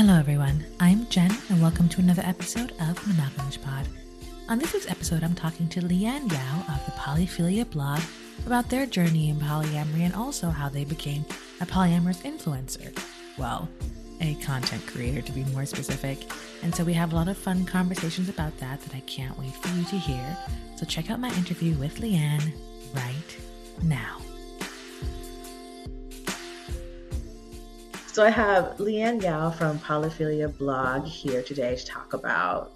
Hello, everyone. I'm Jen, and welcome to another episode of Monogamish Pod. On this week's episode, I'm talking to Leanne Yau of the Polyphilia blog about their journey in polyamory and also how they became a polyamorous influencer. Well, a content creator to be more specific. And so we have a lot of fun conversations about that that I can't wait for you to hear. So check out my interview with Leanne right now. So I have Leanne Yau from Polyphilia blog here today to talk about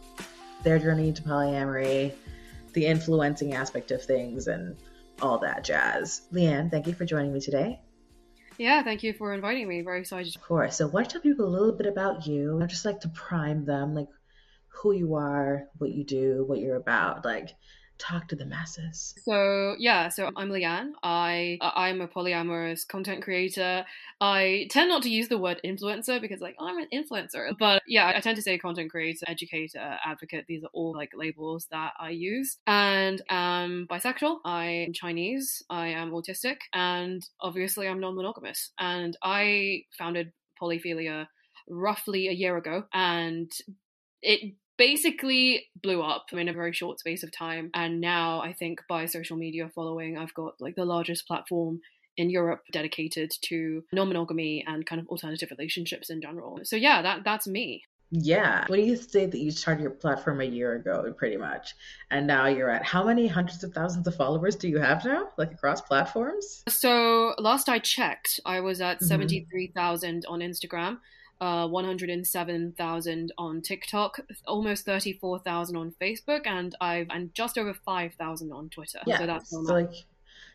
their journey to polyamory, the influencing aspect of things, and all that jazz. Leanne, thank you for joining me today. Yeah, thank you for inviting me. Very excited. Of course. So, why don't you tell people a little bit about you? I just like to prime them, like who you are, what you do, what you're about. Like, talk to the masses. So yeah, so I'm Leanne. I I'm a polyamorous content creator. I tend not to use the word influencer because like I'm an influencer, but yeah, I tend to say content creator, educator, advocate. These are all like labels that I use. And I'm bisexual. I'm Chinese. I am autistic, and obviously I'm non-monogamous. And I founded Polyphilia roughly a year ago, and it basically blew up in a very short space of time. And now I think by social media following, I've got like the largest platform in Europe dedicated to non-monogamy and kind of alternative relationships in general. So yeah, that that's me. Yeah. When do you say that you started your platform a year ago, pretty much? And now you're at how many hundreds of thousands of followers do you have now, like across platforms? So last I checked, I was at mm-hmm. 73,000 on Instagram uh, 107,000 on TikTok, almost 34,000 on Facebook, and I've and just over 5,000 on Twitter. Yeah, so that's so like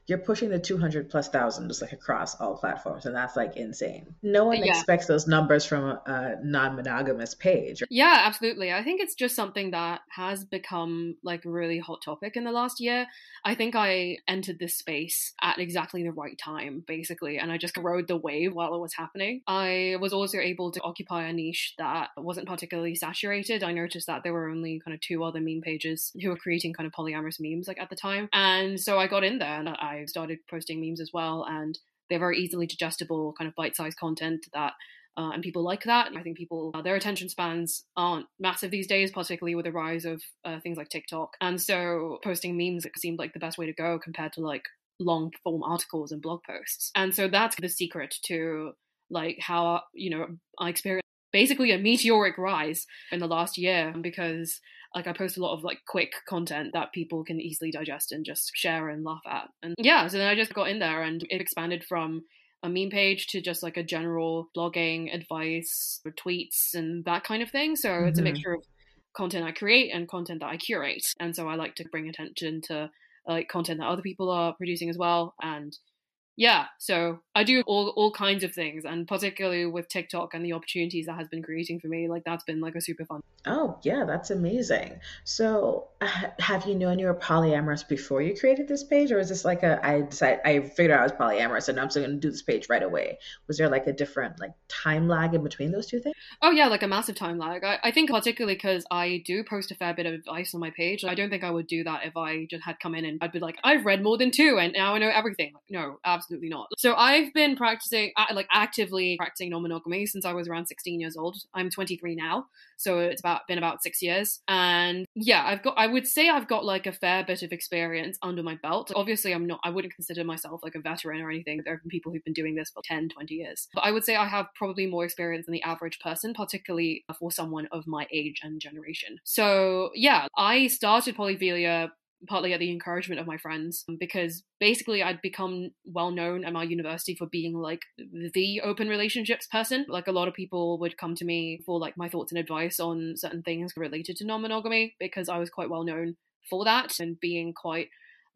you're pushing the 200 plus thousand just like across all platforms and that's like insane. No one yeah. expects those numbers from a, a, non-monogamous page. Yeah absolutely. I think it's just something that has become like a really hot topic in the last year. I think i entered this space at exactly the right time basically and i just rode the wave while it was happening. I was also able to occupy a niche that wasn't particularly saturated. I noticed that there were only kind of two other meme pages who were creating kind of polyamorous memes like at the time and so i got in there and i I started posting memes as well, and they're very easily digestible, kind of bite-sized content that. Uh, and people like that. I think people, uh, their attention spans aren't massive these days, particularly with the rise of uh, things like TikTok. And so posting memes seemed like the best way to go compared to like long form articles and blog posts. And so that's the secret to like how, you know, I experienced basically a meteoric rise in the last year because like I post a lot of like quick content that people can easily digest and just share and laugh at. And yeah, so then I just got in there and it expanded from a meme page to just like a general blogging advice or tweets and that kind of thing. So mm-hmm. it's a mm-hmm. mixture of content I create and content that I curate. And so I like to bring attention to like content that other people are producing as well and yeah, so I do all all kinds of things, and particularly with TikTok and the opportunities that has been creating for me, like that's been like a super fun. Oh yeah, that's amazing. So uh, have you known you were polyamorous before you created this page, or is this like a I decided I figured out I was polyamorous and I'm still going to do this page right away? Was there like a different like time lag in between those two things? Oh yeah, like a massive time lag. I, I think particularly because I do post a fair bit of advice on my page. I don't think I would do that if I just had come in and I'd be like, I've read more than two and now I know everything. Like, no, absolutely absolutely not. So I've been practicing, like actively practicing non-monogamy since I was around 16 years old. I'm 23 now, so it's about been about six years. And yeah, I've got, I would say I've got like a fair bit of experience under my belt. Obviously, I'm not, I wouldn't consider myself like a veteran or anything. There have been people who've been doing this for 10, 20 years. But I would say I have probably more experience than the average person, particularly for someone of my age and generation. So yeah, I started Polyphilia partly at the encouragement of my friends um, because basically I'd become well known at my university for being like the open relationships person. Like a lot of people would come to me for like my thoughts and advice on certain things related to non-monogamy because I was quite well known for that and being quite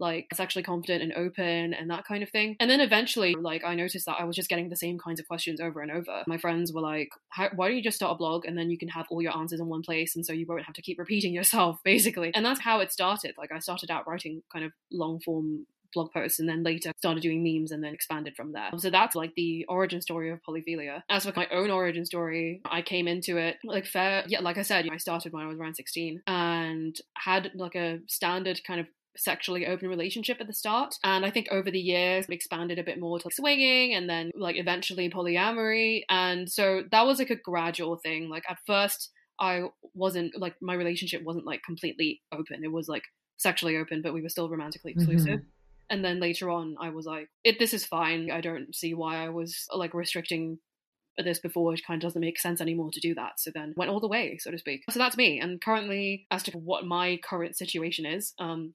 like sexually confident and open and that kind of thing. And then eventually, like, I noticed that I was just getting the same kinds of questions over and over. My friends were like, why don't you just start a blog and then you can have all your answers in one place and so you won't have to keep repeating yourself, basically. And that's how it started. Like, I started out writing kind of long form blog posts and then later started doing memes and then expanded from there. So that's like the origin story of polyphilia. As for my own origin story, I came into it like fair, yeah, like I said, I started when I was around 16 and had like a standard kind of sexually open relationship at the start. And I think over the years, expanded a bit more to swinging and then like eventually polyamory. And so that was like a gradual thing. Like at first, I wasn't like my relationship wasn't like completely open. It was like sexually open, but we were still romantically exclusive. Mm-hmm. And then later on, I was like, "It this is fine. I don't see why I was like restricting this before. It kind of doesn't make sense anymore to do that." So then went all the way, so to speak. So that's me. And currently, as to what my current situation is, um,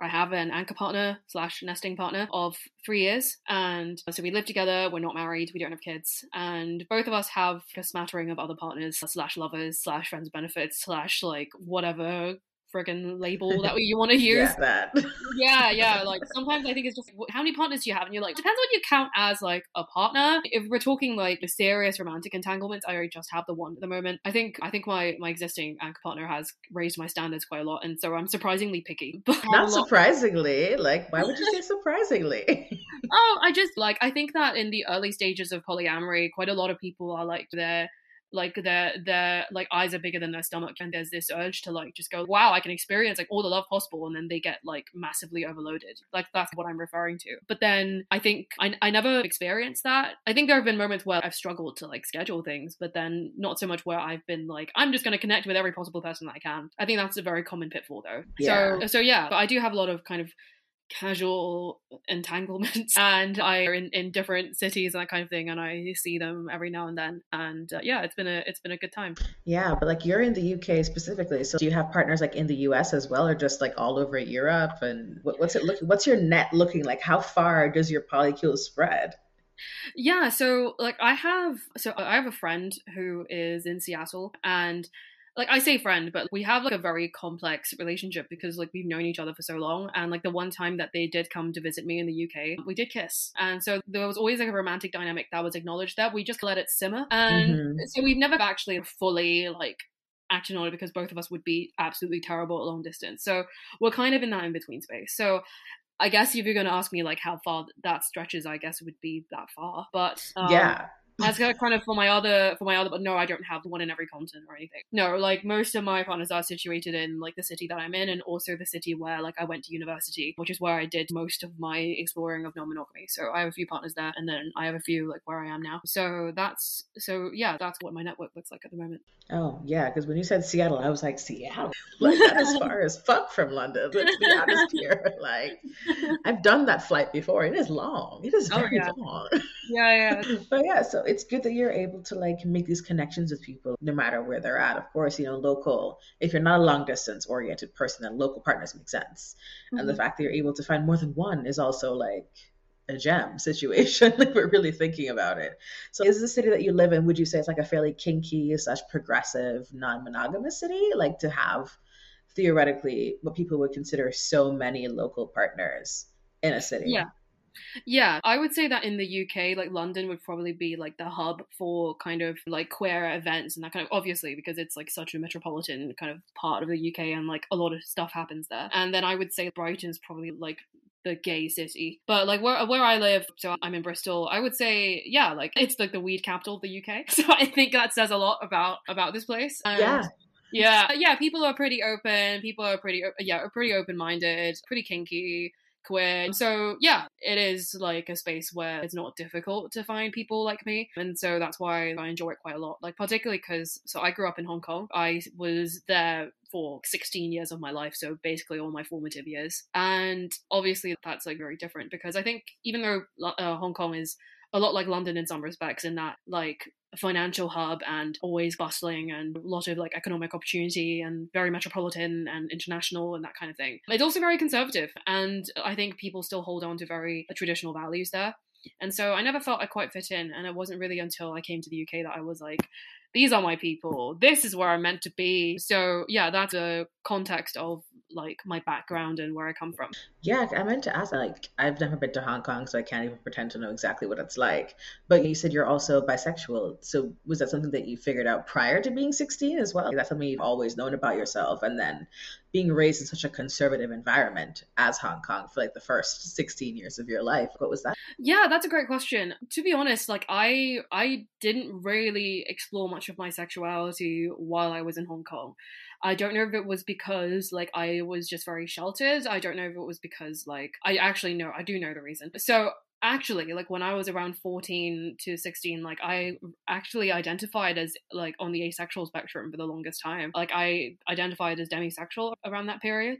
I have an anchor partner slash nesting partner of three years. And so we live together. We're not married. We don't have kids. And both of us have a smattering of other partners slash lovers slash friends benefits slash like whatever friggin' label that you want to use. yeah, that. yeah, yeah. Like sometimes I think it's just how many partners do you have, and you're like depends on what you count as like a partner. If we're talking like serious romantic entanglements, I just have the one at the moment. I think I think my my existing anchor partner has raised my standards quite a lot, and so I'm surprisingly picky. But Not surprisingly. Like, why would you say surprisingly? oh, I just like I think that in the early stages of polyamory, quite a lot of people are like they're like their their like eyes are bigger than their stomach and there's this urge to like just go wow i can experience like all the love possible and then they get like massively overloaded. Like that's what i'm referring to. But then i think i, I never experienced that. I think there have been moments where i've struggled to like schedule things but then not so much where i've been like i'm just going to connect with every possible person that i can. I think that's a very common pitfall though. Yeah. so so yeah but i do have a lot of kind of casual entanglements. And I are in, in different cities and that kind of thing and I see them every now and then. And uh, yeah it's been a it's been a good time. Yeah but like you're in the UK specifically so do you have partners like in the US as well or just like all over Europe? And what, what's it look what's your net looking like? How far does your polycule spread? Yeah so like I have so I have a friend who is in Seattle and like I say friend, but we have like a very complex relationship because like we've known each other for so long. And like the one time that they did come to visit me in the UK, we did kiss. And so there was always like a romantic dynamic that was acknowledged there. We just let it simmer. And mm-hmm. so we've never actually fully like acted on it because both of us would be absolutely terrible at long distance. So we're kind of in that in between space. So I guess if you're going to ask me like how far that stretches, I guess it would be that far. But um, yeah, that's kind of for my other for my other but no i don't have one in every continent or anything. No like most of my partners are situated in like the city that i'm in and also the city where like i went to university which is where i did most of my exploring of non-monogamy. So i have a few partners there and then i have a few like where i am now. So that's so yeah that's what my network looks like at the moment. Oh yeah because when you said seattle i was like seattle? Like as far as fuck from london let's be honest here. Like i've done that flight before it is long. It is oh, very oh, yeah. long. Yeah yeah. But yeah so it's good that you're able to like make these connections with people no matter where they're at. Of course, you know, local, if you're not a long distance oriented person, then local partners make sense. Mm-hmm. And the mm-hmm. fact that you're able to find more than one is also like a gem situation. like we're really thinking about it. So is the city that you live in, would you say it's like a fairly kinky such progressive, non-monogamous city? Like to have theoretically what people would consider so many local partners in a city. Yeah. Yeah, I would say that in the UK, like London would probably be like the hub for kind of like queer events and that kind of obviously because it's like such a metropolitan kind of part of the UK and like a lot of stuff happens there. And then I would say Brighton's probably like the gay city. But like where where I live, so I'm in Bristol, I would say yeah, like it's like the weed capital of the UK. So I think that says a lot about about this place. And yeah. Yeah, yeah, people are pretty open. People are pretty, yeah, are pretty open minded, pretty kinky queer. So yeah, it is like a space where it's not difficult to find people like me. And so that's why I enjoy it quite a lot. Like particularly because so I grew up in Hong Kong. I was there for 16 years of my life, so basically all my formative years. And obviously that's like very different because I think even though uh, Hong Kong is a lot like London in some respects, in that like financial hub and always bustling and a lot of like economic opportunity and very metropolitan and international and that kind of thing. It's also very conservative, and I think people still hold on to very uh, traditional values there. And so I never felt I quite fit in, and it wasn't really until I came to the UK that I was like, these are my people. This is where I'm meant to be. So yeah, that's a context of like my background and where I come from. Yeah, I meant to ask. Like, I've never been to Hong Kong, so I can't even pretend to know exactly what it's like. But you said you're also bisexual. So was that something that you figured out prior to being 16 as well? Is that something you've always known about yourself, and then being raised in such a conservative environment as Hong Kong for like the first 16 years of your life? What was that? Yeah, that's a great question. To be honest, like I I didn't really explore much of my sexuality while I was in Hong Kong. I don't know if it was because like I was just very sheltered. I don't know if it was because like I actually know I do know the reason. So actually like when i was around 14 to 16 like i actually identified as like on the asexual spectrum for the longest time like i identified as demisexual around that period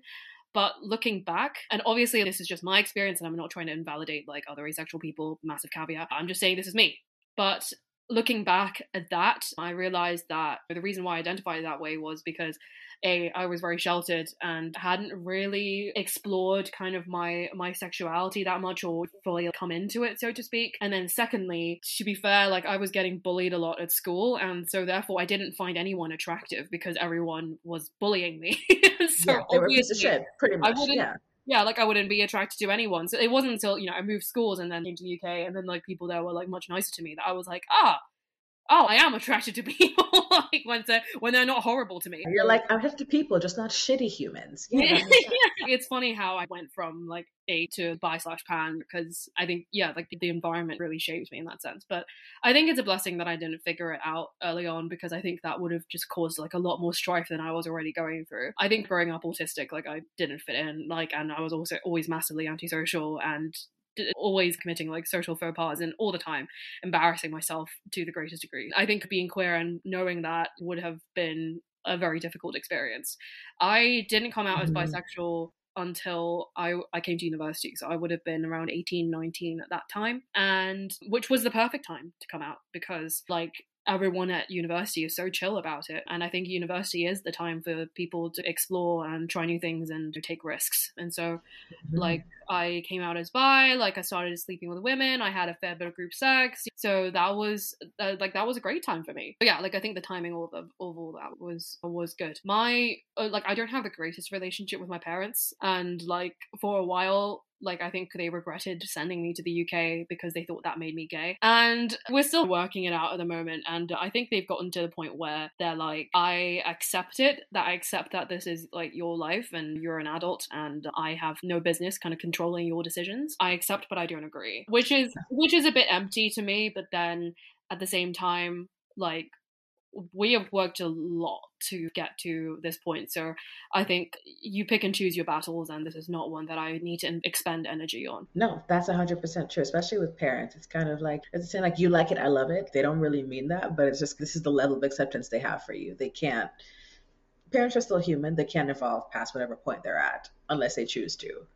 but looking back and obviously this is just my experience and i'm not trying to invalidate like other asexual people massive caveat i'm just saying this is me but looking back at that i realized that the reason why i identified that way was because a I was very sheltered and hadn't really explored kind of my my sexuality that much or fully come into it so to speak. And then secondly to be fair like I was getting bullied a lot at school and so therefore I didn't find anyone attractive because everyone was bullying me. So yeah, were shit pretty much I wouldn't, yeah yeah, like I wouldn't be attracted to anyone. So it wasn't until, you know, I moved schools and then came to the UK and then like people there were like much nicer to me that I was like, ah, oh, I am attracted to people like when they're when they're not horrible to me. You're like I'm attracted to people, just not shitty humans. Yeah, yeah. it's funny how I went from like A to bi slash pan because I think yeah, like the environment really shaped me in that sense. But I think it's a blessing that I didn't figure it out early on because I think that would have just caused like a lot more strife than I was already going through. I think growing up autistic, like I didn't fit in, like, and I was also always massively antisocial and always committing like social faux pas and all the time embarrassing myself to the greatest degree. I think being queer and knowing that would have been a very difficult experience. I didn't come out mm-hmm. as bisexual until I, I came to university. So I would have been around 18, 19 at that time. And which was the perfect time to come out because, like, everyone at university is so chill about it. And I think university is the time for people to explore and try new things and to take risks. And so, mm-hmm. like, I came out as bi, like, I started sleeping with women, I had a fair bit of group sex. So that was, uh, like, that was a great time for me. But yeah, like, I think the timing of, of, of all that was, was good. My, uh, like, I don't have the greatest relationship with my parents. And, like, for a while, like I think they regretted sending me to the UK because they thought that made me gay. And we're still working it out at the moment. And I think they've gotten to the point where they're like, I accept it, that I accept that this is like your life and you're an adult and I have no business kind of controlling your decisions. I accept, but I don't agree. Which is which is a bit empty to me, but then at the same time, like we have worked a lot to get to this point. So I think you pick and choose your battles, and this is not one that I need to expend energy on. No, that's 100% true, especially with parents. It's kind of like, it's saying, like, you like it, I love it. They don't really mean that, but it's just, this is the level of acceptance they have for you. They can't, parents are still human. They can't evolve past whatever point they're at unless they choose to.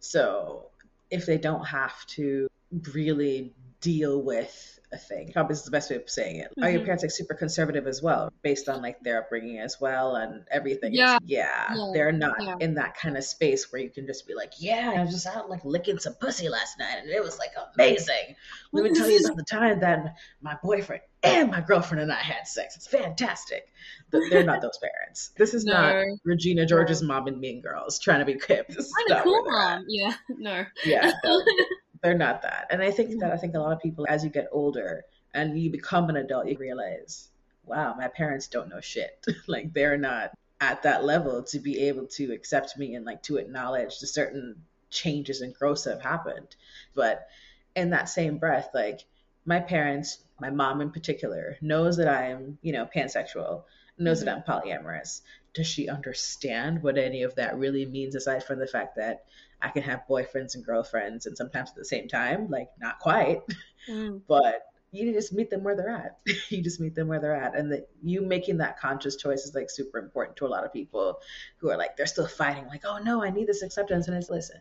So if they don't have to really deal with a thing. Probably is the best way of saying it. Mm-hmm. Are your mm-hmm. parents like super conservative as well, based on like their upbringing as well and everything? Yeah, yeah, yeah. they're not yeah. in that kind of space where you can just be like, yeah, I was just out like licking some pussy last night and it was like amazing. Let me tell you about the time that my boyfriend and my girlfriend and I had sex. It's fantastic. They're not those parents. This is no. not Regina George's mom and Mean Girls trying to be hip. This is kind of cool mom. Yeah, no. Yeah. No. they're not that. And I think that I think a lot of people, as you get older and you become an adult, you realize, wow, my parents don't know shit. like they're not at that level to be able to accept me and like to acknowledge the certain changes and growths that have happened. But in that same breath, like my parents, my mom in particular, knows that I am, you know, pansexual, knows mm-hmm. that I'm polyamorous. Does she understand what any of that really means aside from the fact that I can have boyfriends and girlfriends and sometimes at the same time, like not quite, mm. but you just meet them where they're at. you just meet them where they're at. And that you making that conscious choice is like super important to a lot of people who are like, they're still fighting, like, oh no, I need this acceptance. And it's listen,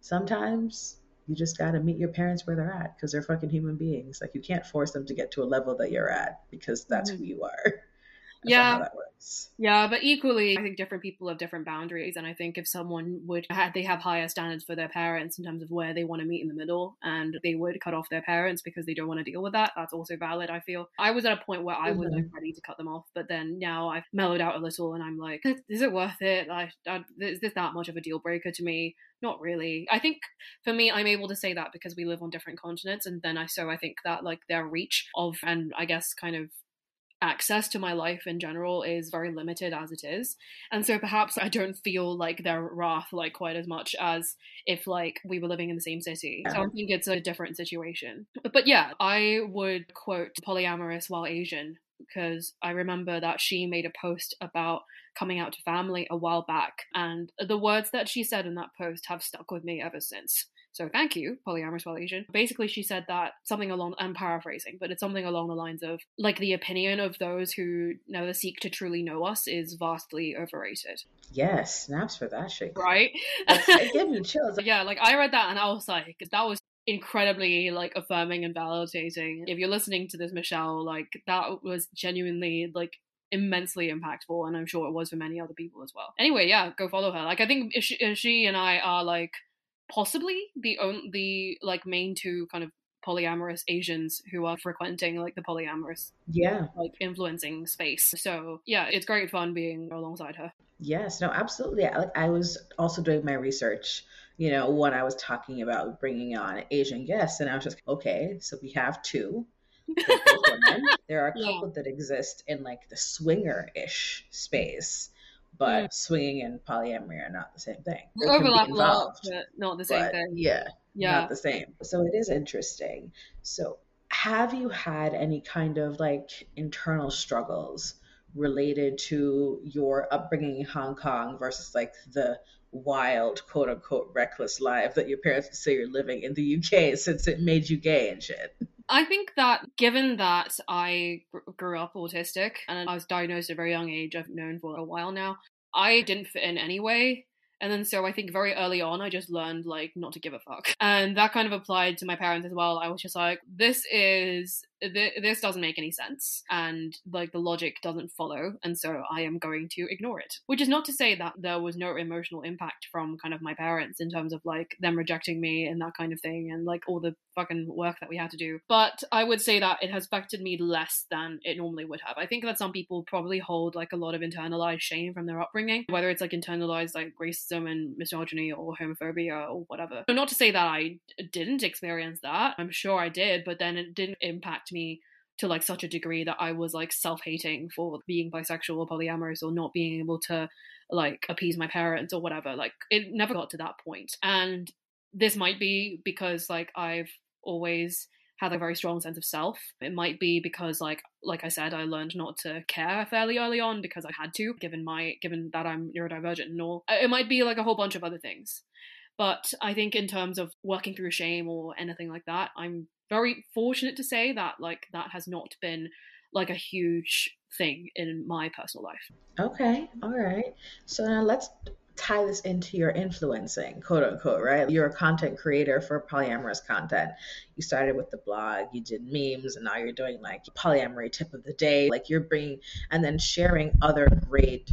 sometimes you just got to meet your parents where they're at because they're fucking human beings. Like you can't force them to get to a level that you're at because that's mm-hmm. who you are. That's yeah. yeah but equally i think different people have different boundaries and i think if someone would they have higher standards for their parents in terms of where they want to meet in the middle and they would cut off their parents because they don't want to deal with that that's also valid i feel. I was at a point where i was mm-hmm. ready to cut them off but then now i've mellowed out a little and i'm like is it worth it? I, I, is this that much of a deal breaker to me? Not really. I think for me i'm able to say that because we live on different continents and then i so i think that like their reach of and i guess kind of access to my life in general is very limited as it is. And so perhaps i don't feel like their wrath like quite as much as if like we were living in the same city. So i uh-huh. think it's a different situation. But, but yeah i would quote polyamorous while asian because I remember that she made a post about coming out to family a while back, and the words that she said in that post have stuck with me ever since. So thank you, polyamorous Asian. Basically, she said that something along, I'm paraphrasing, but it's something along the lines of like the opinion of those who never seek to truly know us is vastly overrated. Yes, snaps for that shit. Right? it gave me chills. yeah, like I read that and I was like, that was incredibly like affirming and validating. If you're listening to this, Michelle, like that was genuinely like immensely impactful and i'm sure it was for many other people as well anyway yeah go follow her like i think she, she and i are like possibly the only the like main two kind of polyamorous Asians who are frequenting like the polyamorous yeah like influencing space. So yeah, it's great fun being alongside her. Yes, no, absolutely. Like I was also doing my research, you know, when I was talking about bringing on Asian guests, and I was just okay. So we have two. there are a couple yeah. that exist in like the swinger ish space but mm. swinging and polyamory are not the same thing. They overlap a lot, but not the same thing. Yeah, yeah, not the same. So it is interesting. So have you had any kind of like internal struggles related to your upbringing in Hong Kong versus like the wild, quote unquote, reckless life that your parents say you're living in the UK since it made you gay and shit? I think that given that I grew up autistic and I was diagnosed at a very young age, I've known for a while now, I didn't fit in anyway. And then so I think very early on, I just learned like not to give a fuck. And that kind of applied to my parents as well. I was just like, this is, th- this doesn't make any sense. And like the logic doesn't follow. And so I am going to ignore it. Which is not to say that there was no emotional impact from kind of my parents in terms of like them rejecting me and that kind of thing and like all the fucking work that we had to do. But I would say that it has affected me less than it normally would have. I think that some people probably hold like a lot of internalized shame from their upbringing, whether it's like internalized like racism and misogyny or homophobia or whatever. So not to say that I didn't experience that. I'm sure I did, but then it didn't impact me to like such a degree that I was like self-hating for being bisexual or polyamorous or not being able to like appease my parents or whatever. Like it never got to that point. And this might be because like I've always had a very strong sense of self. It might be because like like I said, I learned not to care fairly early on because I had to, given my given that I'm neurodivergent and all. It might be like a whole bunch of other things. But I think in terms of working through shame or anything like that, I'm very fortunate to say that like that has not been like a huge thing in my personal life. Okay, all right. So now let's tie this into your influencing, quote unquote, right? You're a content creator for polyamorous content. You started with the blog, you did memes, and now you're doing like polyamory tip of the day. Like you're bringing and then sharing other great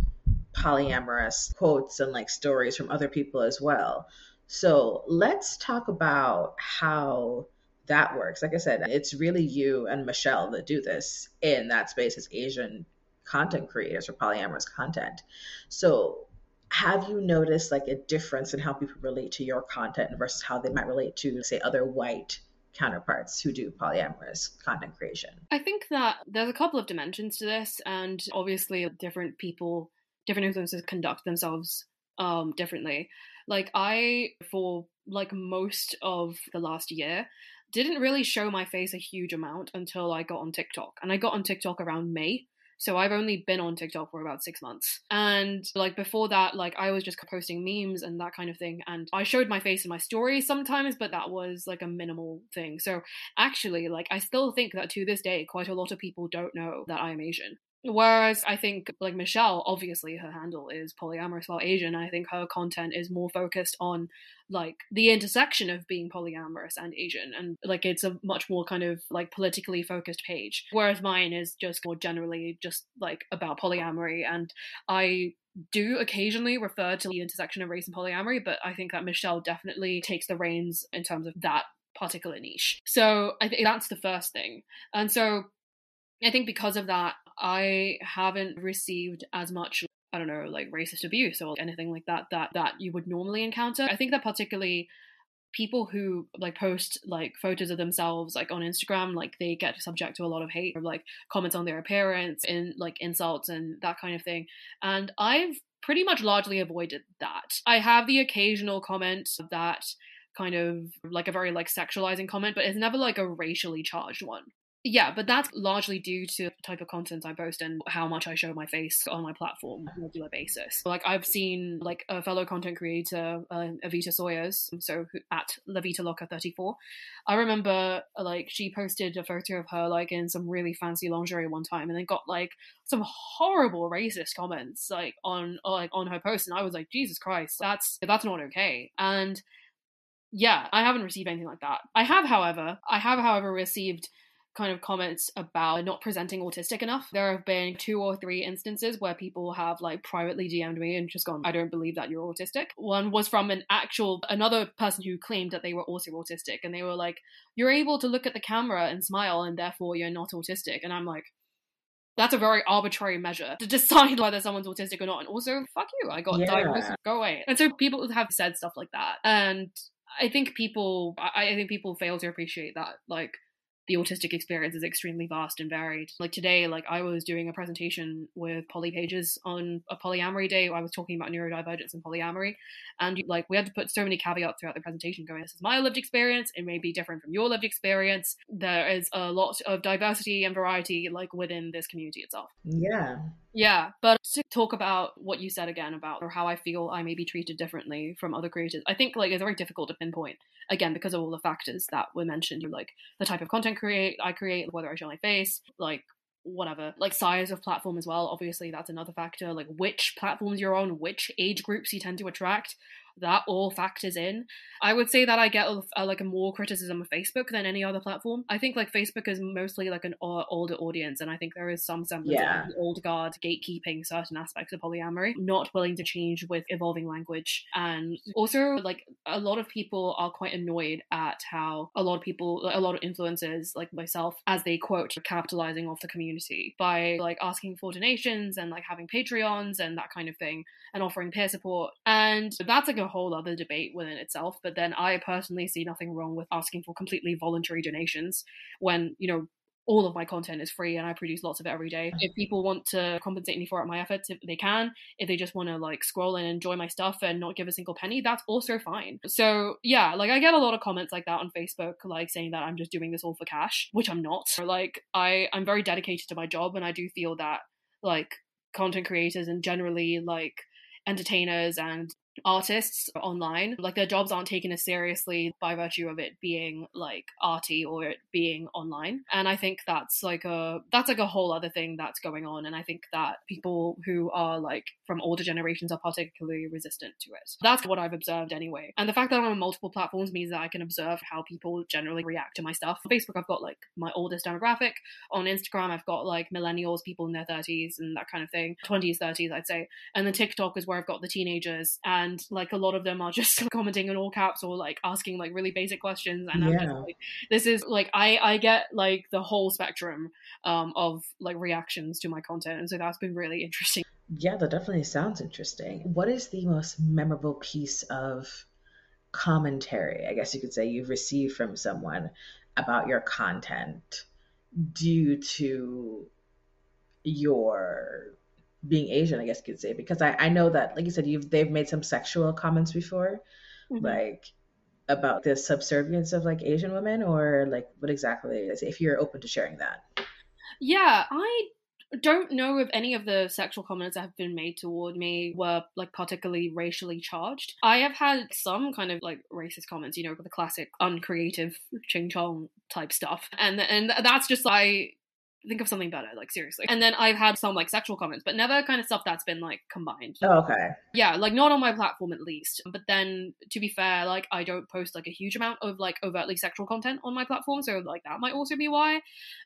polyamorous quotes and like stories from other people as well. So let's talk about how that works. Like I said, it's really you and Michelle that do this in that space as Asian content creators for polyamorous content. So have you noticed like a difference in how people relate to your content versus how they might relate to say other white counterparts who do polyamorous content creation i think that there's a couple of dimensions to this and obviously different people different influencers conduct themselves um differently like i for like most of the last year didn't really show my face a huge amount until i got on tiktok and i got on tiktok around may so I've only been on TikTok for about six months. And like before that, like I was just posting memes and that kind of thing. And I showed my face in my stories sometimes, but that was like a minimal thing. So actually, like I still think that to this day, quite a lot of people don't know that I am Asian. Whereas I think, like Michelle, obviously her handle is polyamorous while Asian. I think her content is more focused on like the intersection of being polyamorous and Asian, and like it's a much more kind of like politically focused page. Whereas mine is just more generally just like about polyamory, and I do occasionally refer to the intersection of race and polyamory, but I think that Michelle definitely takes the reins in terms of that particular niche. So I think that's the first thing. And so I think because of that, I haven't received as much I don't know, like racist abuse or anything like that that that you would normally encounter. I think that particularly people who like post like photos of themselves like on Instagram, like they get subject to a lot of hate or like comments on their appearance and like insults and that kind of thing. And I've pretty much largely avoided that. I have the occasional comment that kind of like a very like sexualizing comment, but it's never like a racially charged one. Yeah, but that's largely due to the type of content I post and how much I show my face on my platform on a regular basis. Like I've seen like a fellow content creator, uh, Avita Sawyers, so at Lavita Locker 34. I remember like she posted a photo of her like in some really fancy lingerie one time, and then got like some horrible racist comments like on like on her post, and I was like, Jesus Christ, that's that's not okay. And yeah, I haven't received anything like that. I have, however, I have, however, received kind of comments about not presenting autistic enough. There have been two or three instances where people have like privately DM'd me and just gone, I don't believe that you're autistic. One was from an actual, another person who claimed that they were also autistic and they were like, You're able to look at the camera and smile and therefore you're not autistic. And I'm like, that's a very arbitrary measure to decide whether someone's autistic or not. And also, fuck you, I got yeah. diagnosed, go away. And so people have said stuff like that. And I think people, I, I think people fail to appreciate that. Like, the autistic experience is extremely vast and varied. Like today, like I was doing a presentation with Polly Pages on a polyamory day. I was talking about neurodivergence and polyamory, and like we had to put so many caveats throughout the presentation, going, "This is my lived experience. It may be different from your lived experience. There is a lot of diversity and variety, like within this community itself." Yeah, yeah, but to talk about what you said again about or how I feel I may be treated differently from other creators, I think like it's very difficult to pinpoint again because of all the factors that were mentioned. Like the type of content create I create, whether I show my face, like whatever like size of platform as well obviously that's another factor like which platforms you're on which age groups you tend to attract that all factors in. I would say that I get a, a, like a more criticism of Facebook than any other platform. I think like Facebook is mostly like an uh, older audience, and I think there is some semblance yeah. of old guard gatekeeping certain aspects of polyamory, not willing to change with evolving language, and also like a lot of people are quite annoyed at how a lot of people, a lot of influencers like myself, as they quote, capitalizing off the community by like asking for donations and like having Patreons and that kind of thing, and offering peer support, and that's like a whole other debate within itself. But then I personally see nothing wrong with asking for completely voluntary donations when, you know, all of my content is free and I produce lots of it every day. If people want to compensate me for my efforts, if they can, if they just want to like scroll and enjoy my stuff and not give a single penny, that's also fine. So yeah, like I get a lot of comments like that on Facebook, like saying that I'm just doing this all for cash, which I'm not. Like I, I'm very dedicated to my job and I do feel that like content creators and generally like entertainers and artists online. Like their jobs aren't taken as seriously by virtue of it being like arty or it being online. And i think that's like a that's like a whole other thing that's going on. And i think that people who are like from older generations are particularly resistant to it. That's what i've observed anyway. And the fact that i'm on multiple platforms means that i can observe how people generally react to my stuff. On facebook i've got like my oldest demographic. On instagram i've got like millennials people in their 30s and that kind of thing. 20s 30s i'd say. And then tiktok is where i've got the teenagers. And and like a lot of them are just commenting in all caps or like asking like really basic questions and yeah. I'm just like this is like I I get like the whole spectrum um of like reactions to my content and so that's been really interesting. Yeah, that definitely sounds interesting. What is the most memorable piece of commentary, I guess you could say, you've received from someone about your content due to your being Asian, I guess you could say, because I, I know that, like you said, you've they've made some sexual comments before, mm-hmm. like about the subservience of like Asian women, or like what exactly is if you're open to sharing that. Yeah, I don't know if any of the sexual comments that have been made toward me were like particularly racially charged. I have had some kind of like racist comments, you know, the classic uncreative ching chong type stuff, and and that's just I think of something better, like seriously. And then I've had some like sexual comments, but never kind of stuff that's been like combined. Oh, okay. Yeah, like not on my platform at least. But then to be fair, like I don't post like a huge amount of like overtly sexual content on my platform, so like that might also be why.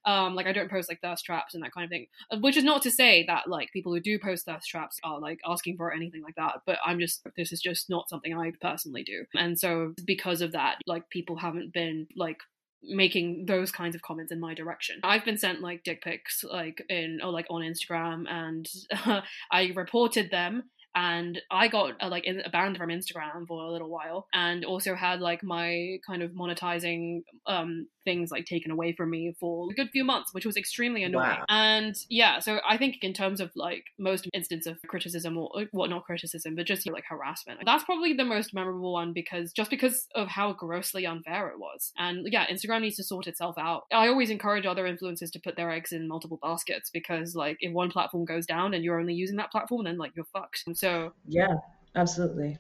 Um, like I don't post like thirst traps and that kind of thing. Uh, which is not to say that like people who do post thirst traps are like asking for anything like that. But I'm just this is just not something I personally do. And so because of that, like people haven't been like making those kinds of comments in my direction. I've been sent like dick pics like in or like on Instagram and uh, I reported them and I got uh, like a banned from Instagram for a little while, and also had like my kind of monetizing um, things like taken away from me for a good few months, which was extremely annoying. Wow. And yeah, so I think in terms of like most instance of criticism or well, uh, not criticism, but just you know, like harassment, that's probably the most memorable one because just because of how grossly unfair it was. And yeah, Instagram needs to sort itself out. I always encourage other influencers to put their eggs in multiple baskets because like if one platform goes down and you're only using that platform, then like you're fucked. So yeah, absolutely.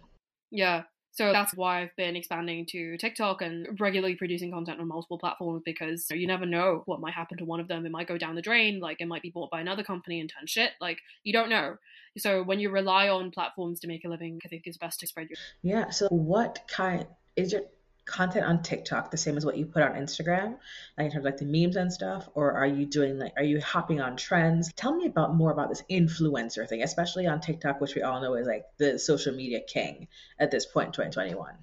Yeah. So that's why I've been expanding to TikTok and regularly producing content on multiple platforms because you never know what might happen to one of them. It might go down the drain, like it might be bought by another company and turn shit. Like you don't know. So when you rely on platforms to make a living, I think it's best to spread your. Yeah. So what kind is your content on TikTok the same as what you put on Instagram, like in terms of like the memes and stuff, or are you doing like are you hopping on trends? Tell me about more about this influencer thing, especially on TikTok, which we all know is like the social media king at this point in 2021.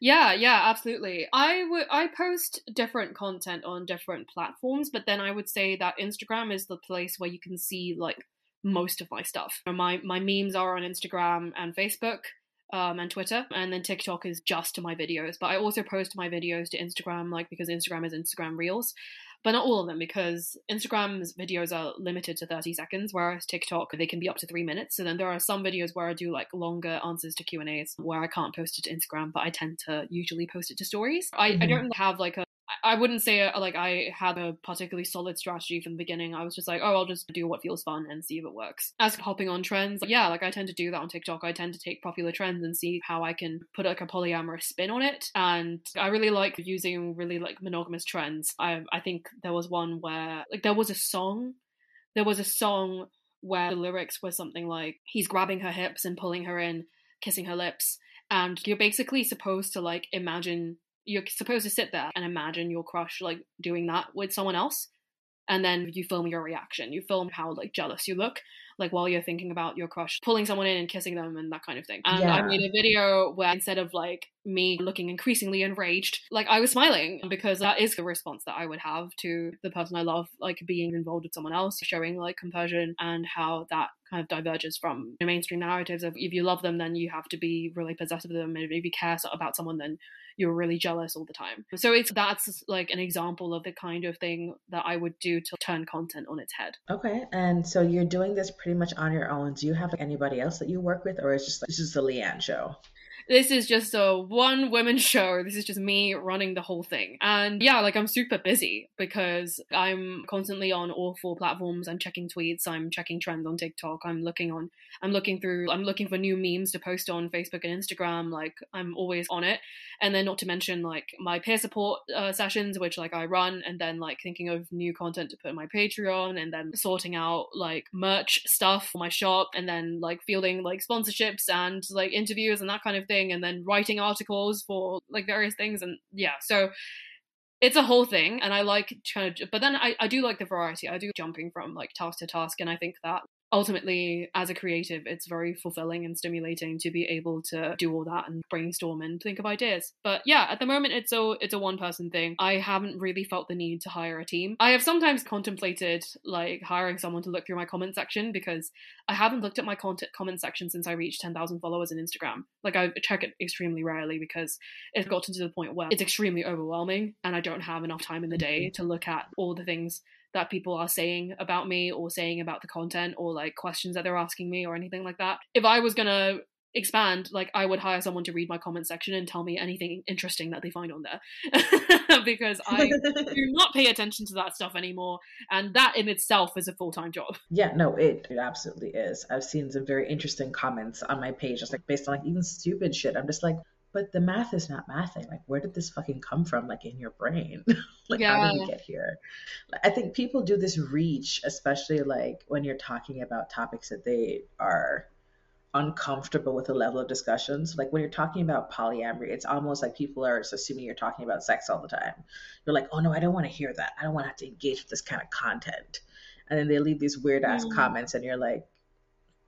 Yeah, yeah, absolutely. I would I post different content on different platforms, but then I would say that Instagram is the place where you can see like most of my stuff. My my memes are on Instagram and Facebook um, and Twitter, and then TikTok is just to my videos. But I also post my videos to Instagram, like because Instagram is Instagram Reels, but not all of them because Instagram's videos are limited to 30 seconds, whereas TikTok they can be up to three minutes. So then there are some videos where I do like longer answers to Q and A's where I can't post it to Instagram, but I tend to usually post it to stories. I, mm-hmm. I don't have like a I wouldn't say uh, like I had a particularly solid strategy from the beginning. I was just like, oh, I'll just do what feels fun and see if it works. As hopping on trends, yeah, like I tend to do that on TikTok. I tend to take popular trends and see how I can put like a polyamorous spin on it. And I really like using really like monogamous trends. I I think there was one where like there was a song, there was a song where the lyrics were something like he's grabbing her hips and pulling her in, kissing her lips, and you're basically supposed to like imagine you're supposed to sit there and imagine your crush like doing that with someone else and then you film your reaction. You film how like jealous you look like while you're thinking about your crush pulling someone in and kissing them and that kind of thing and yeah. i made a video where instead of like me looking increasingly enraged like i was smiling because that is the response that i would have to the person i love like being involved with someone else showing like compersion and how that kind of diverges from the mainstream narratives of if you love them then you have to be really possessive of them and if you care about someone then you're really jealous all the time. So it's that's like an example of the kind of thing that I would do to turn content on its head. Okay, and so you're doing this pretty much on your own. Do you have anybody else that you work with, or is just like, this is the Leanne show? This is just a one woman show. This is just me running the whole thing. And yeah, like I'm super busy because I'm constantly on all four platforms. I'm checking tweets, I'm checking trends on TikTok, I'm looking on I'm looking through I'm looking for new memes to post on Facebook and Instagram. Like I'm always on it. And then not to mention like my peer support uh, sessions which like I run and then like thinking of new content to put on my Patreon and then sorting out like merch stuff for my shop and then like fielding like sponsorships and like interviews and that kind of thing and then writing articles for like various things and yeah so it's a whole thing and i like kind of but then I, I do like the variety. I do jumping from like task to task and i think that ultimately as a creative it's very fulfilling and stimulating to be able to do all that and brainstorm and think of ideas. But yeah at the moment it's a it's a one person thing. I haven't really felt the need to hire a team. I have sometimes contemplated like hiring someone to look through my comment section because i haven't looked at my content comment section since i reached 10,000 followers on instagram. Like i check it extremely rarely because it's gotten to the point where it's extremely overwhelming and i don't have enough time in the day to look at all the things that people are saying about me or saying about the content or like questions that they're asking me or anything like that. If I was gonna expand, like I would hire someone to read my comment section and tell me anything interesting that they find on there. because I do not pay attention to that stuff anymore. And that in itself is a full time job. Yeah, no, it, it absolutely is. I've seen some very interesting comments on my page, just like based on like even stupid shit. I'm just like, but the math is not mathing. Like, where did this fucking come from? Like in your brain? like, yeah. how did we get here? I think people do this reach, especially like when you're talking about topics that they are uncomfortable with the level of discussions. Like when you're talking about polyamory, it's almost like people are assuming you're talking about sex all the time. You're like, oh no, I don't want to hear that. I don't want to have to engage with this kind of content. And then they leave these weird ass mm. comments, and you're like,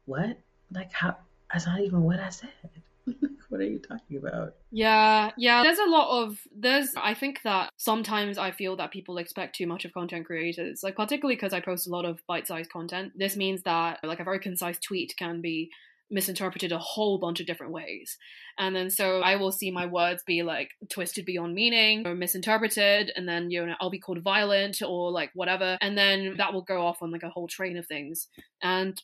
what? Like how? That's not even what I said. what are you talking about? Yeah, yeah. There's a lot of there's. I think that sometimes I feel that people expect too much of content creators, like particularly because I post a lot of bite-sized content. This means that like a very concise tweet can be misinterpreted a whole bunch of different ways. And then so I will see my words be like twisted beyond meaning or misinterpreted, and then you know I'll be called violent or like whatever, and then that will go off on like a whole train of things. And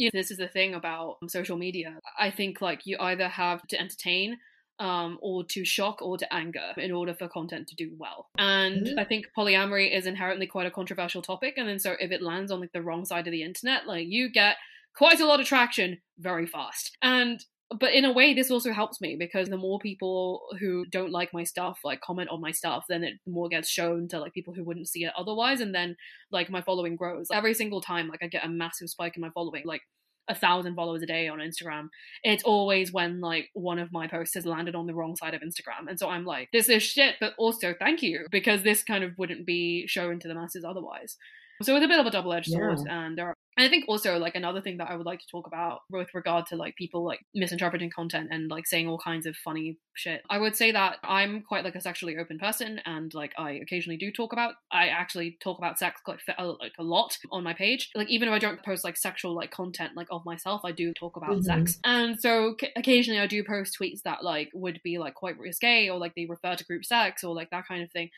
you know, this is the thing about social media. I think like you either have to entertain um, or to shock or to anger in order for content to do well. And mm-hmm. I think polyamory is inherently quite a controversial topic. And then so if it lands on like the wrong side of the internet, like you get quite a lot of traction very fast. And but in a way this also helps me because the more people who don't like my stuff like comment on my stuff then it more gets shown to like people who wouldn't see it otherwise and then like my following grows every single time like i get a massive spike in my following like a thousand followers a day on Instagram, it's always when like one of my posts has landed on the wrong side of Instagram. And so I'm like, this is shit, but also thank you, because this kind of wouldn't be shown to the masses otherwise. So it's a bit of a double edged sword, and there are I think also like another thing that I would like to talk about with regard to like people like misinterpreting content and like saying all kinds of funny shit. I would say that I'm quite like a sexually open person and like I occasionally do talk about I actually talk about sex quite like a lot on my page. Like even if I don't post like sexual like content like of myself, I do talk about mm-hmm. sex. And so c- occasionally I do post tweets that like would be like quite risque or like they refer to group sex or like that kind of thing.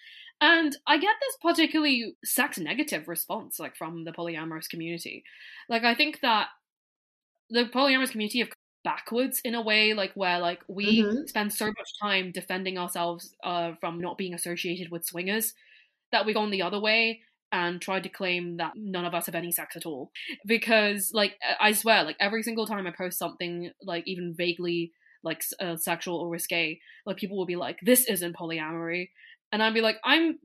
And I get this particularly sex negative response like from the polyamorous community. Like I think that the polyamorous community have backwards in a way like where like we mm-hmm. spend so much time defending ourselves uh, from not being associated with swingers that we've gone the other way and tried to claim that none of us have any sex at all because like i swear like every single time i post something like even vaguely like uh, sexual or risque like people will be like this isn't polyamory and i'd be like i'm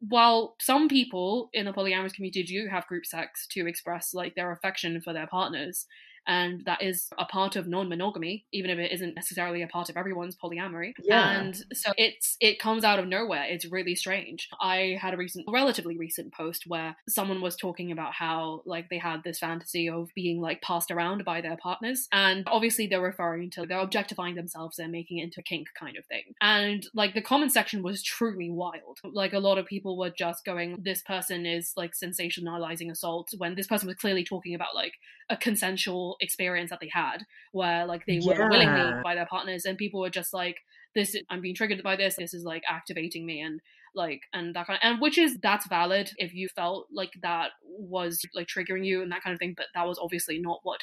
while some people in the polyamorous community do have group sex to express like their affection for their partners and that is a part of non-monogamy even if it isn't necessarily a part of everyone's polyamory. Yeah. and so it's it comes out of nowhere. It's really strange. I had a recent relatively recent post where someone was talking about how like they had this fantasy of being like passed around by their partners. And obviously they're referring to they're objectifying themselves and making it into a kink kind of thing. And like the comment section was truly wild. Like a lot of people were just going this person is like sensationalizing assault when this person was clearly talking about like a consensual experience that they had where like they were yeah. willingly by their partners and people were just like this i'm being triggered by this this is like activating me and like and that kind of and which is that's valid if you felt like that was like triggering you and that kind of thing but that was obviously not what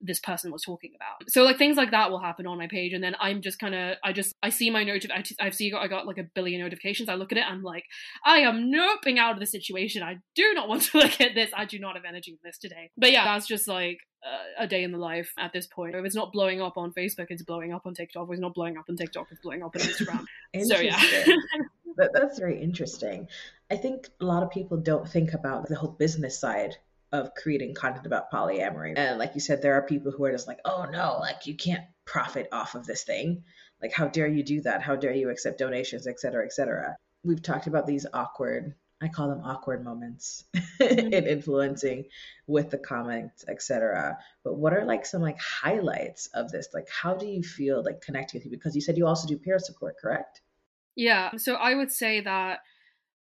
this person was talking about. So like things like that will happen on my page, and then I'm just kind of I just I see my notif I, I see I got like a billion notifications. I look at it, I'm like, I am noping out of the situation. I do not want to look at this. I do not have energy for this today. But yeah, that's just like a day in the life at this point. If it's not blowing up on Facebook, it's blowing up on TikTok. If it's not blowing up on TikTok, it's blowing up on Instagram. so yeah. that, that's very interesting. I think a lot of people don't think about the whole business side of creating content about polyamory. And like you said, there are people who are just like, oh no, like you can't profit off of this thing. Like, how dare you do that? How dare you accept donations, et cetera, et cetera. We've talked about these awkward, I call them awkward moments mm-hmm. in influencing with the comments, etc. But what are like some like highlights of this? Like, how do you feel like connecting with you? Because you said you also do peer support, correct? Yeah. So I would say that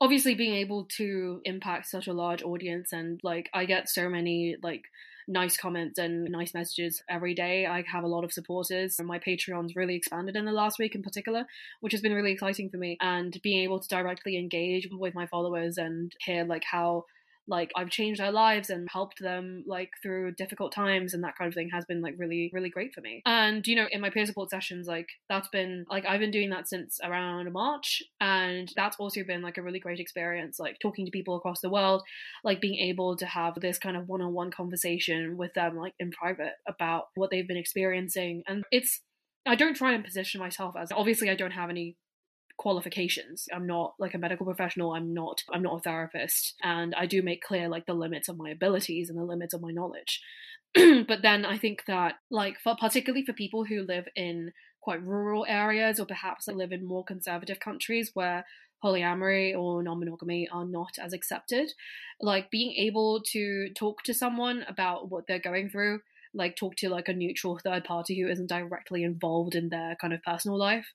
obviously being able to impact such a large audience and like I get so many like nice comments and nice messages every day. I have a lot of supporters and my Patreon's really expanded in the last week in particular, which has been really exciting for me and being able to directly engage with my followers and hear like how like I've changed their lives and helped them like through difficult times and that kind of thing has been like really really great for me. And you know, in my peer support sessions like that's been like I've been doing that since around March and that's also been like a really great experience like talking to people across the world, like being able to have this kind of one-on-one conversation with them like in private about what they've been experiencing and it's I don't try and position myself as obviously I don't have any qualifications. I'm not like a medical professional. I'm not I'm not a therapist and I do make clear like the limits of my abilities and the limits of my knowledge. but then I think that like for particularly for people who live in quite rural areas or perhaps live in more conservative countries where polyamory or non-monogamy are not as accepted like being able to talk to someone about what they're going through like talk to like a neutral third party who isn't directly involved in their kind of personal life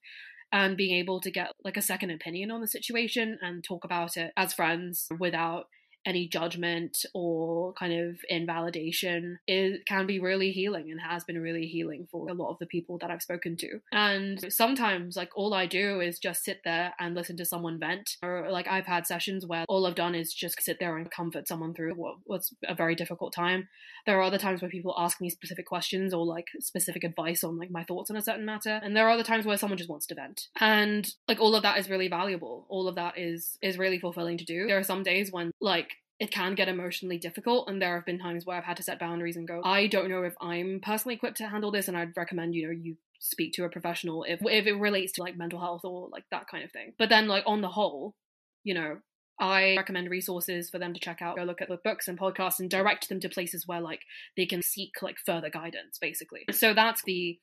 and being able to get like a second opinion on the situation and talk about it as friends without any judgment or kind of invalidation it can be really healing and has been really healing for a lot of the people that I've spoken to. And sometimes like all I do is just sit there and listen to someone vent or like I've had sessions where all I've done is just sit there and comfort someone through what, what's a very difficult time. There are other times where people ask me specific questions or like specific advice on like my thoughts on a certain matter and there are other times where someone just wants to vent. And like all of that is really valuable. All of that is is really fulfilling to do. There are some days when like it can get emotionally difficult and there have been times where I've had to set boundaries and go, I don't know if I'm personally equipped to handle this and I'd recommend, you know, you speak to a professional if if it relates to like mental health or like that kind of thing. But then like on the whole, you know, I recommend resources for them to check out, go look at the books and podcasts and direct them to places where like they can seek like further guidance basically. So that's the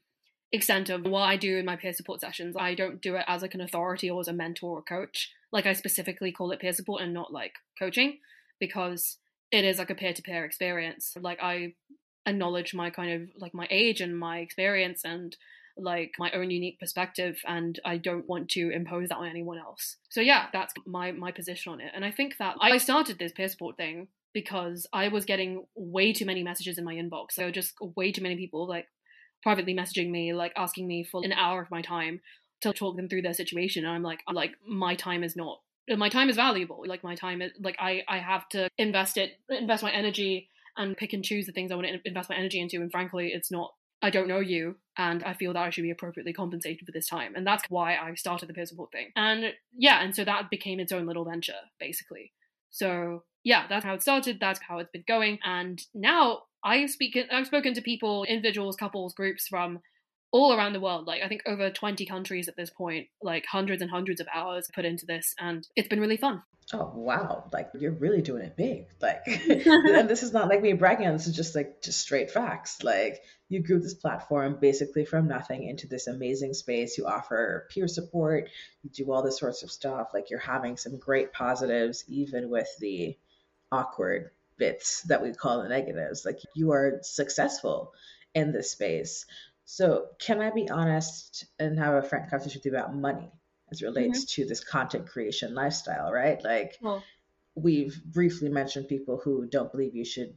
extent of what I do in my peer support sessions. I don't do it as like an authority or as a mentor or coach. Like I specifically call it peer support and not like coaching because it is like a peer to peer experience. Like I acknowledge my kind of like my age and my experience and like my own unique perspective and I don't want to impose that on anyone else. So yeah, that's my my position on it. And I think that I started this peer support thing because I was getting way too many messages in my inbox. So just way too many people like privately messaging me, like asking me for an hour of my time to talk them through their situation. And I'm like, like, my time is not my time is valuable. Like my time is like I I have to invest it, invest my energy, and pick and choose the things I want to invest my energy into. And frankly, it's not. I don't know you, and I feel that I should be appropriately compensated for this time, and that's why I started the peer support thing. And yeah, and so that became its own little venture, basically. So yeah, that's how it started. That's how it's been going, and now I speak. I've spoken to people, individuals, couples, groups from all around the world like i think over 20 countries at this point like hundreds and hundreds of hours put into this and it's been really fun. Oh wow. Like you're really doing it big. Like and this is not like me bragging on this is just like just straight facts. Like you grew this platform basically from nothing into this amazing space. You offer peer support. You do all this sorts of stuff. Like you're having some great positives even with the awkward bits that we call the negatives. Like you are successful in this space so, can I be honest and have a frank conversation with you about money as relates mm-hmm. to this content creation lifestyle, right? Like, well, we've briefly mentioned people who don't believe you should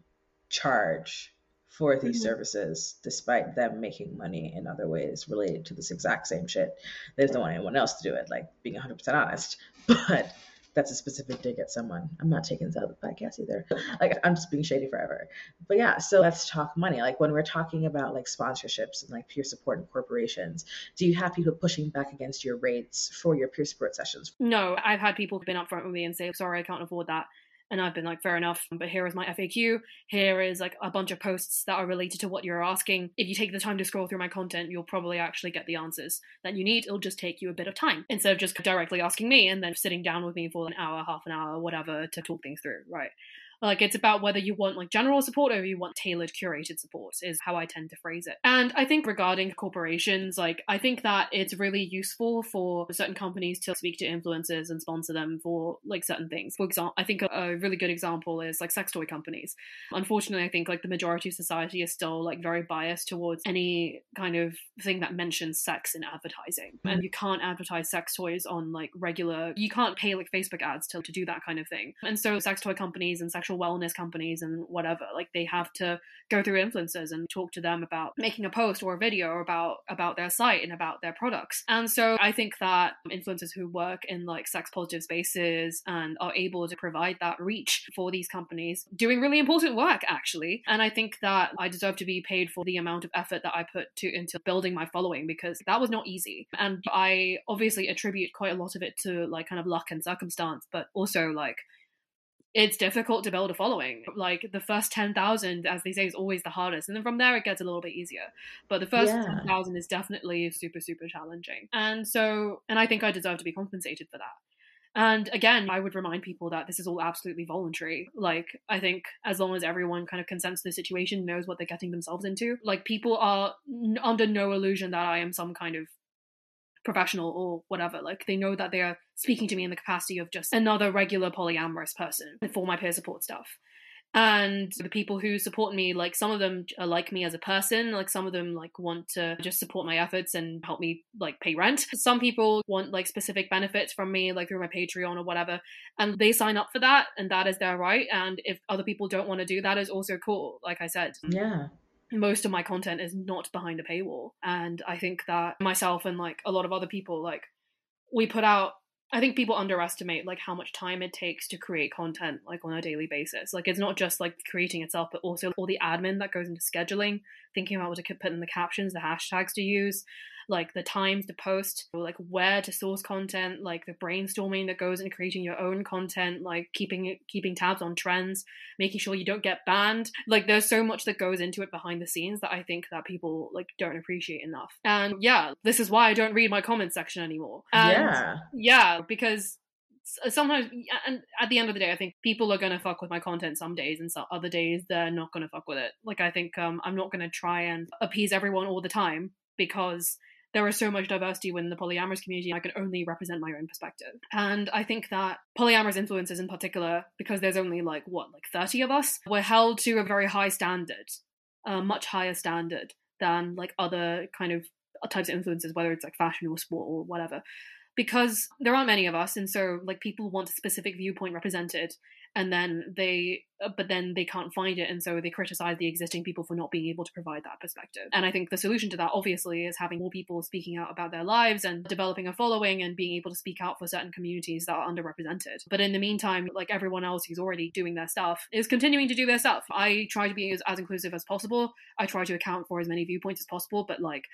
charge for these mm-hmm. services despite them making money in other ways related to this exact same shit. They just don't want anyone else to do it, like being 100% honest. But that's a specific dig at someone. I'm not taking this out of the podcast either. Like I'm just being shady forever. But yeah, so let's talk money. Like when we're talking about like sponsorships and like peer support and corporations, do you have people pushing back against your rates for your peer support sessions? No, I've had people been upfront with me and say, sorry, I can't afford that. And I've been like, fair enough, but here is my FAQ. Here is like a bunch of posts that are related to what you're asking. If you take the time to scroll through my content, you'll probably actually get the answers that you need. It'll just take you a bit of time instead of just directly asking me and then sitting down with me for an hour, half an hour, whatever to talk things through, right? Like it's about whether you want like general support or you want tailored curated support is how I tend to phrase it. And I think regarding corporations, like I think that it's really useful for certain companies to speak to influencers and sponsor them for like certain things. For example, I think a, a really good example is like sex toy companies. Unfortunately, I think like the majority of society is still like very biased towards any kind of thing that mentions sex in advertising. Mm-hmm. And you can't advertise sex toys on like regular you can't pay like Facebook ads to, to do that kind of thing. And so sex toy companies and sexual sexual wellness companies and whatever like they have to go through influencers and talk to them about making a post or a video about about their site and about their products. And so i think that influencers who work in like sex positive spaces and are able to provide that reach for these companies doing really important work actually. And i think that i deserve to be paid for the amount of effort that i put to into building my following because that was not easy. And i obviously attribute quite a lot of it to like kind of luck and circumstance but also like it's difficult to build a following. Like the first 10,000, as they say, is always the hardest. And then from there, it gets a little bit easier. But the first yeah. 10,000 is definitely super, super challenging. And so, and I think I deserve to be compensated for that. And again, I would remind people that this is all absolutely voluntary. Like, I think as long as everyone kind of consents to the situation, knows what they're getting themselves into, like, people are n- under no illusion that I am some kind of professional or whatever. Like they know that they are speaking to me in the capacity of just another regular polyamorous person for my peer support stuff. and the people who support me like some of them are like me as a person like some of them like want to just support my efforts and help me like pay rent some people want like specific benefits from me like through my patreon or whatever and they sign up for that and that is their right and if other people don't want to do that is also cool like i said yeah most of my content is not behind a paywall and i think that myself and like a lot of other people like we put out I think people underestimate like how much time it takes to create content like on a daily basis. Like it's not just like creating itself, but also all the admin that goes into scheduling, thinking about what to put in the captions, the hashtags to use, like the times to post, like where to source content, like the brainstorming that goes into creating your own content, like keeping keeping tabs on trends, making sure you don't get banned. Like there's so much that goes into it behind the scenes that I think that people like don't appreciate enough. And yeah, this is why I don't read my comments section anymore. And yeah. Yeah, because sometimes and at the end of the day i think people are going to fuck with my content some days and some other days they're not going to fuck with it like i think um, i'm not going to try and appease everyone all the time because there is so much diversity within the polyamorous community. I can only represent my own perspective. And I think that polyamorous influencers in particular, because there's only like, what, like 30 of us, we're held to a very high standard, a much higher standard than like other kind of types of influences, whether it's like fashion or sport or whatever. Because there aren't many of us, and so like people want a specific viewpoint represented, and then they uh, but then they can't find it and so they criticize the existing people for not being able to provide that perspective. And i think the solution to that obviously is having more people speaking out about their lives and developing a following and being able to speak out for certain communities that are underrepresented. But in the meantime like everyone else who's already doing their stuff is continuing to do their stuff. I try to be as, as inclusive as possible. I try to account for as many viewpoints as possible but like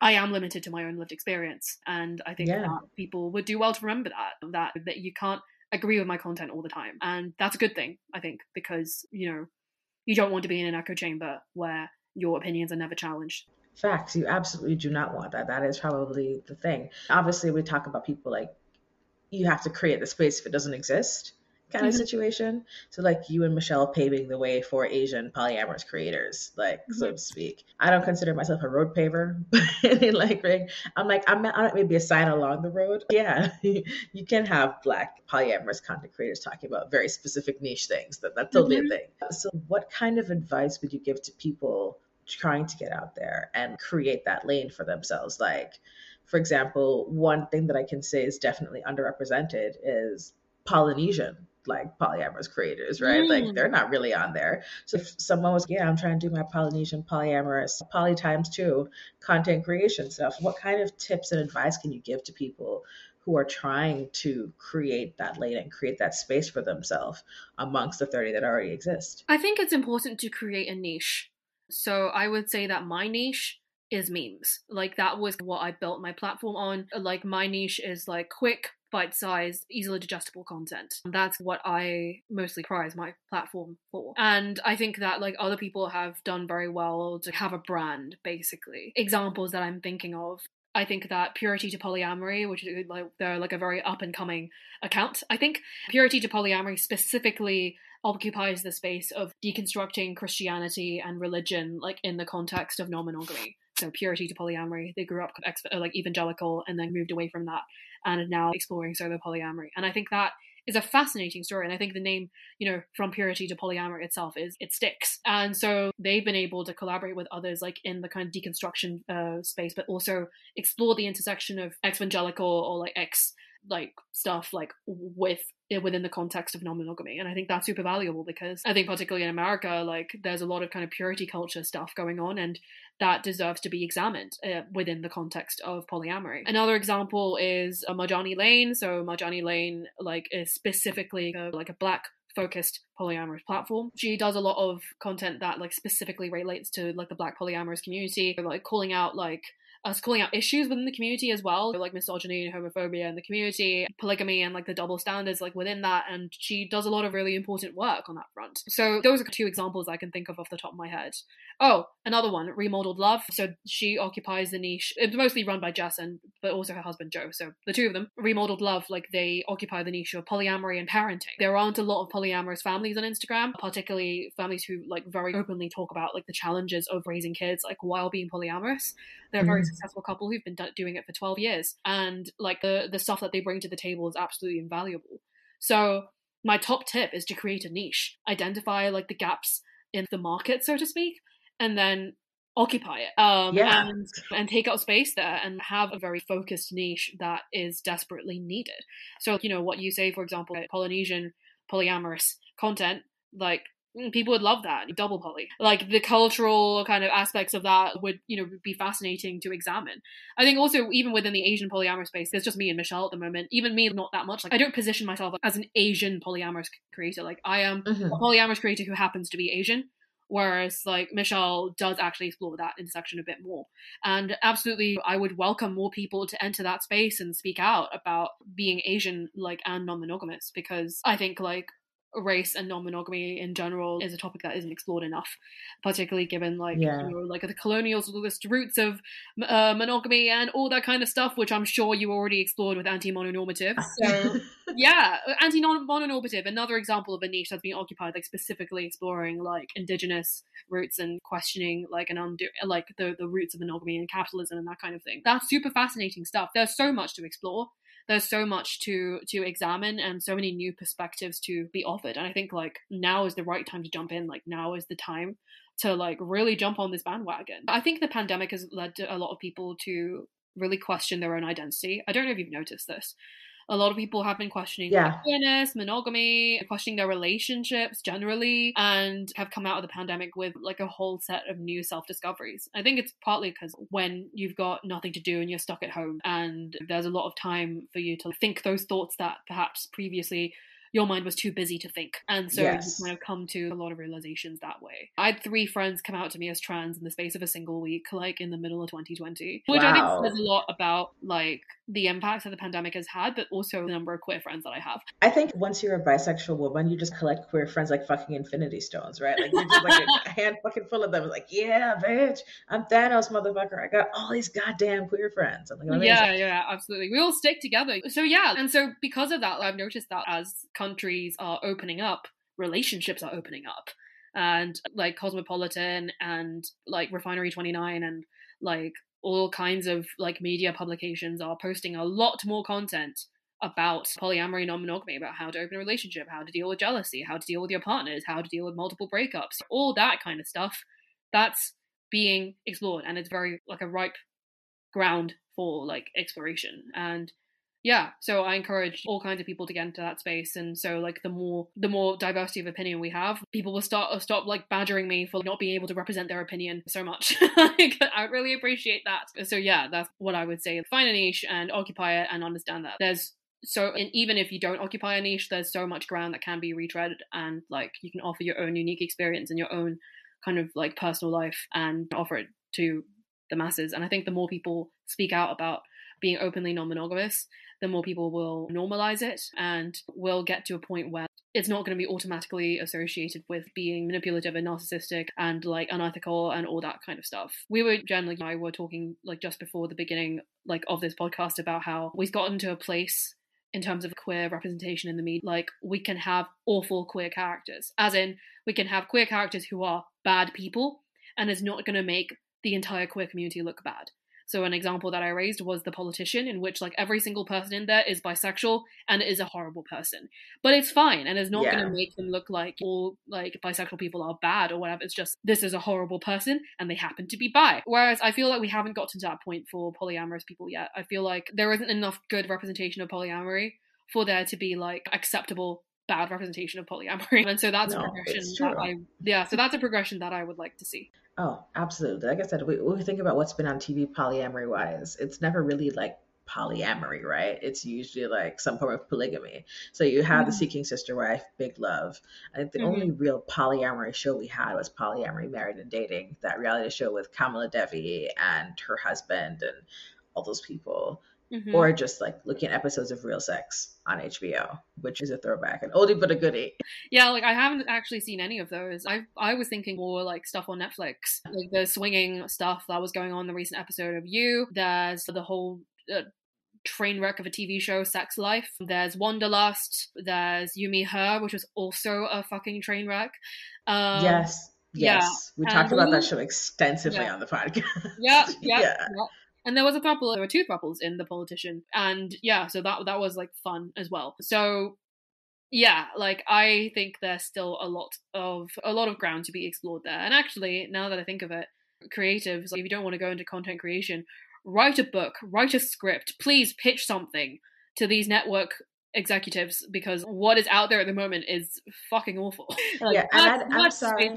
I am limited to my own lived experience, and I think Yeah. that people would do well to remember that that that you can't agree with my content all the time. And that's a good thing, I think, because, you know, you don't want to be in an echo chamber where your opinions are never challenged. Facts. You absolutely do not want that. That is probably the thing. Obviously, we talk about people like you have to create the space if it doesn't exist kind of Mhm. situation. So, like you and Michelle paving the way for Asian polyamorous creators, like so to speak. I don't consider myself a road paver, any like ring. I'm like I'm not maybe a sign along the road. Yeah, you can have black polyamorous content creators talking about very specific niche things. That that's totally Mhm. a thing. So, what kind of advice would you give to people? trying to get out there and create that lane for themselves. Like, for example, one thing that I can say is definitely underrepresented is Polynesian, like polyamorous creators, right? Mm. Like, they're not really on there. So, if someone was, yeah, I'm trying to do my Polynesian polyamorous, poly times two content creation stuff, what kind of tips and advice can you give to people? Who are trying to create that lane and create that space for themselves amongst the 30 that already exist? I think it's important to create a niche. So I would say that my niche is memes. Like that was what I built my platform on. Like my niche is like quick, bite-sized, easily digestible content. That's what I mostly prize my platform for. And I think that like other people have done very well to have a brand basically. Examples that I'm thinking of I think that Purity to Polyamory, which is like they're like a very up and coming account. I think Purity to Polyamory specifically occupies the space of deconstructing Christianity and religion, like in the context of non-monogamy. So purity to polyamory. They grew up ex- like evangelical and then moved away from that, and are now exploring solo polyamory. And I think that is a fascinating story. And I think the name, you know, from purity to polyamory itself is it sticks. And so they've been able to collaborate with others, like in the kind of deconstruction uh, space, but also explore the intersection of evangelical or like ex like stuff like with within the context of non-monogamy. And i think that's super valuable because i think particularly in america like there's a lot of kind of purity culture stuff going on and that deserves to be examined uh, within the context of polyamory. Another example is uh, marjani lane. So marjani lane like is specifically a, like a black focused polyamorous platform. She does a lot of content that like specifically relates to like the black polyamorous community, like calling out like us calling out issues within the community as well, like misogyny and homophobia in the community, polygamy and like the double standards like within that. And she does a lot of really important work on that front. So those are two examples I can think of off the top of my head. Oh, another one, Remodeled Love. So she occupies the niche. It's mostly run by Jess and but also her husband Joe. So the two of them, Remodeled Love, like they occupy the niche of polyamory and parenting. There aren't a lot of polyamorous families on Instagram, particularly families who like very openly talk about like the challenges of raising kids like while being polyamorous. They're a very Mhm. successful couple who've been doing it for 12 years and like the the stuff that they bring to the table is absolutely invaluable. So my top tip is to create a niche, identify like the gaps in the market, so to speak, and then occupy it um, Yeah. and and take up space there and have a very focused niche that is desperately needed so you know what you say for example polynesian polyamorous content like mm, people would love that double poly like the cultural kind of aspects of that would you know be fascinating to examine i think also even within the asian polyamorous space there's just me and michelle at the moment even me not that much like i don't position myself as an asian polyamorous creator like i am Mhm. a polyamorous creator who happens to be Asian. Whereas, like, Michelle does actually explore that intersection a bit more. And absolutely, I would welcome more people to enter that space and speak out about being Asian, like, and non monogamous, because I think, like, race and non-monogamy in general is a topic that isn't explored enough particularly given like Yeah. you know like the colonialist roots of uh, monogamy and all that kind of stuff which i'm sure you already explored with anti-mononormative. So yeah anti-mononormative another example of a niche that's being occupied like specifically exploring like indigenous roots and questioning like an undo like the, the roots of monogamy and capitalism and that kind of thing. That's super fascinating stuff. There's so much to explore there's so much to to examine and so many new perspectives to be offered. And i think like now is the right time to jump in. Like now is the time to like really jump on this bandwagon. I think the pandemic has led a lot of people to really question their own identity. I don't know if you've noticed this a lot of people have been questioning Yeah. queerness, monogamy, questioning their relationships generally, and have come out of the pandemic with like a whole set of new self discoveries. I think it's partly because when you've got nothing to do and you're stuck at home, and there's a lot of time for you to think those thoughts that perhaps previously your mind was too busy to think. And so Yes. you kind of come to a lot of realizations that way. I had three friends come out to me as trans in the space of a single week, like in the middle of 2020, which I think says a lot about like the impacts that the pandemic has had, but also the number of queer friends that I have. I think once you're a bisexual woman, you just collect queer friends like fucking infinity stones, right? Like you're just like a hand fucking full of them. Like, yeah, bitch, I'm Thanos, motherfucker. I got all these goddamn queer friends. I'm like, amazing. Yeah, yeah, absolutely. We all stick together. So yeah, and so because of that, I've noticed that as countries are opening up, relationships are opening up, and like Cosmopolitan and like Refinery Twenty Nine and like all kinds of like media publications are posting a lot more content about polyamory non-monogamy about how to open a relationship how to deal with jealousy how to deal with your partners how to deal with multiple breakups all that kind of stuff that's being explored. And it's very like a ripe ground for like exploration. And yeah so i encourage all kinds of people to get into that space and so like the more the more diversity of opinion we have people will start stop like badgering me for not being able to represent their opinion so much. Like, i really appreciate that. So yeah that's what i would say. Find a niche and occupy it and understand that there's so and even if you don't occupy a niche there's so much ground that can be retreaded and like you can offer your own unique experience and your own kind of like personal life and offer it to the masses. And i think the more people speak out about being openly non-monogamous the more people will normalize it and will get to a point where it's not going to be automatically associated with being manipulative and narcissistic and like unethical and all that kind of stuff. We were Jen I were talking like just before the beginning like of this podcast about how we've gotten to a place in terms of queer representation in the media like we can have awful queer characters as in we can have queer characters who are bad people and it's not going to make the entire queer community look bad so an example that I raised was the politician, in which like every single person in there is bisexual and is a horrible person. But it's fine, and it's not Yeah. going to make them look like all like bisexual people are bad or whatever. It's just this is a horrible person, and they happen to be bi. Whereas I feel like we haven't gotten to that point for polyamorous people yet. I feel like there isn't enough good representation of polyamory for there to be like acceptable bad representation of polyamory. And so that's a progression that. I yeah. So that's a progression that I would like to see. Oh, absolutely. Like I said, we, we think about what's been on TV polyamory wise. It's never really like polyamory, right? It's usually like some form of polygamy. So you have the Mhm. Seeking Sister Wife, Big Love. I think the Mhm. only real polyamory show we had was Polyamory Married and Dating, that reality show with Kamala Devi and her husband and all those people. Mhm. Or just like looking at episodes of Real Sex on HBO, which is a throwback, an oldie but a goodie. Yeah, like I haven't actually seen any of those. I I was thinking more like stuff on Netflix, like the swinging stuff that was going on the recent episode of You. There's the whole uh, train wreck of a TV show, Sex Life. There's Wanderlust. There's You Me Her, which was also a fucking train wreck. Um, yes. yeah, Yes. We and talked about that show extensively Yeah. on the podcast. Yeah, yeah, Yeah. And there was a couple, there were two couples in The Politician, and yeah, so that that was like fun as well. So yeah, like I think there's still a lot of a lot of ground to be explored there. And actually, now that I think of it, creatives, like if you don't want to go into content creation, write a book, write a script, please pitch something to these network executives because what is out there at the moment is fucking awful. like, yeah, and I, am sorry.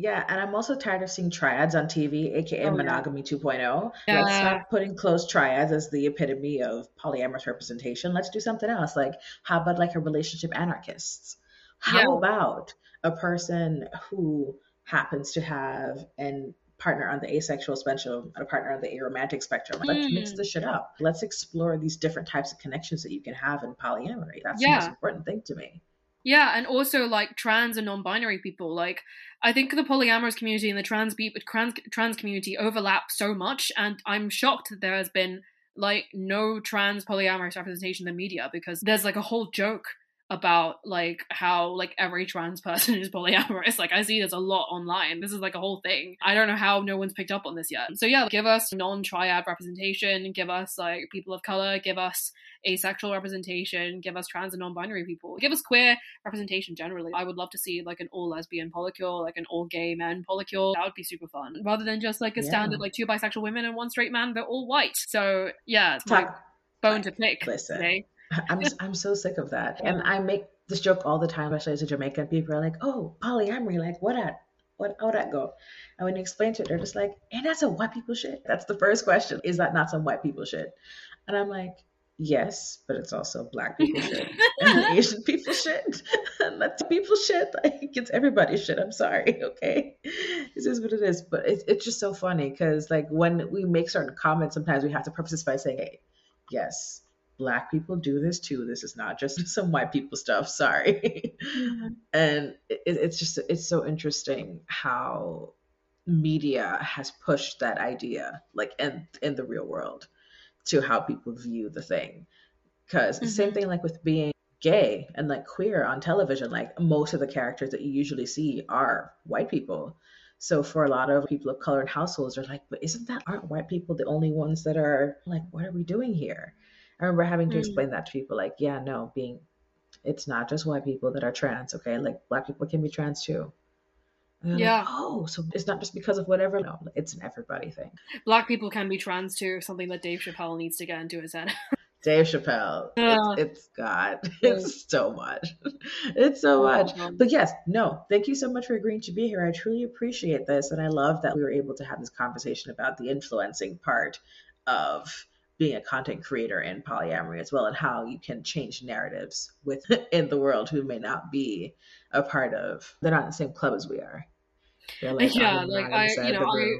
Yeah, and I'm also tired of seeing triads on TV, aka oh, monogamy yeah. 2.0. Yeah. Let's stop putting closed triads as the epitome of polyamorous representation. Let's do something else. Like, how about like a relationship anarchists? How yeah. about a person who happens to have an partner on the asexual spectrum and a partner on the aromantic spectrum. Let's mm. mix this shit up. Let's explore these different types of connections that you can have in polyamory. That's yeah. the most important thing to me. Yeah, and also like trans and non-binary people. Like, I think the polyamorous community and the trans trans trans community overlap so much, and I'm shocked that there has been like no trans polyamorous representation in the media because there's like a whole joke about like how like every trans person is polyamorous. Like I see there's a lot online. This is like a whole thing. I don't know how no one's picked up on this yet. So yeah, give us non-triad representation, give us like people of color, give us asexual representation, give us trans and non-binary people, give us queer representation generally. I would love to see like an all lesbian polycule, like an all gay men polycule. That would be super fun. Rather than just like a yeah. standard like two bisexual women and one straight man, they're all white. So yeah, it's my bone to pick Listen. today. I'm I'm so sick of that. And I make this joke all the time, especially as a Jamaican. People are like, "Oh, polyamory, like what at? What how that go?" And when you explain to it, they're just like, "And that's some white people shit." That's the first question. Is that not some white people shit? And I'm like, yes, but it's also black people shit and Asian people shit and Latin people shit. Like it's everybody's shit. I'm sorry, okay? This is what it is. But it's it's just so funny because like when we make certain comments, sometimes we have to preface this by saying, "Hey, yes, black people do this too. This is not just some white people stuff. Sorry. Mm-hmm. And it, it's just, it's so interesting how media has pushed that idea, like in, in the real world, to how people view the thing. Because mm-hmm. same thing like with being gay and like queer on television, like most of the characters that you usually see are white people. So for a lot of people of color in households, they're like, but isn't that aren't white people the only ones that are like, what are we doing here? I remember having to mm. explain that to people like, yeah, no, being it's not just white people that are trans, okay? Like black people can be trans too. Yeah. Like, oh, so it's not just because of whatever. No, it's an everybody thing. Black people can be trans too. Something that Dave Chappelle needs to get into his head. Dave Chappelle. Yeah. It's, it's God. It's so much. It's so much. But yes, no, thank you so much for agreeing to be here. I truly appreciate this. And I love that we were able to have this conversation about the influencing part of being a content creator in polyamory as well and how you can change narratives with in the world who may not be a part of they're not in the same club as we are. Like yeah like i you know i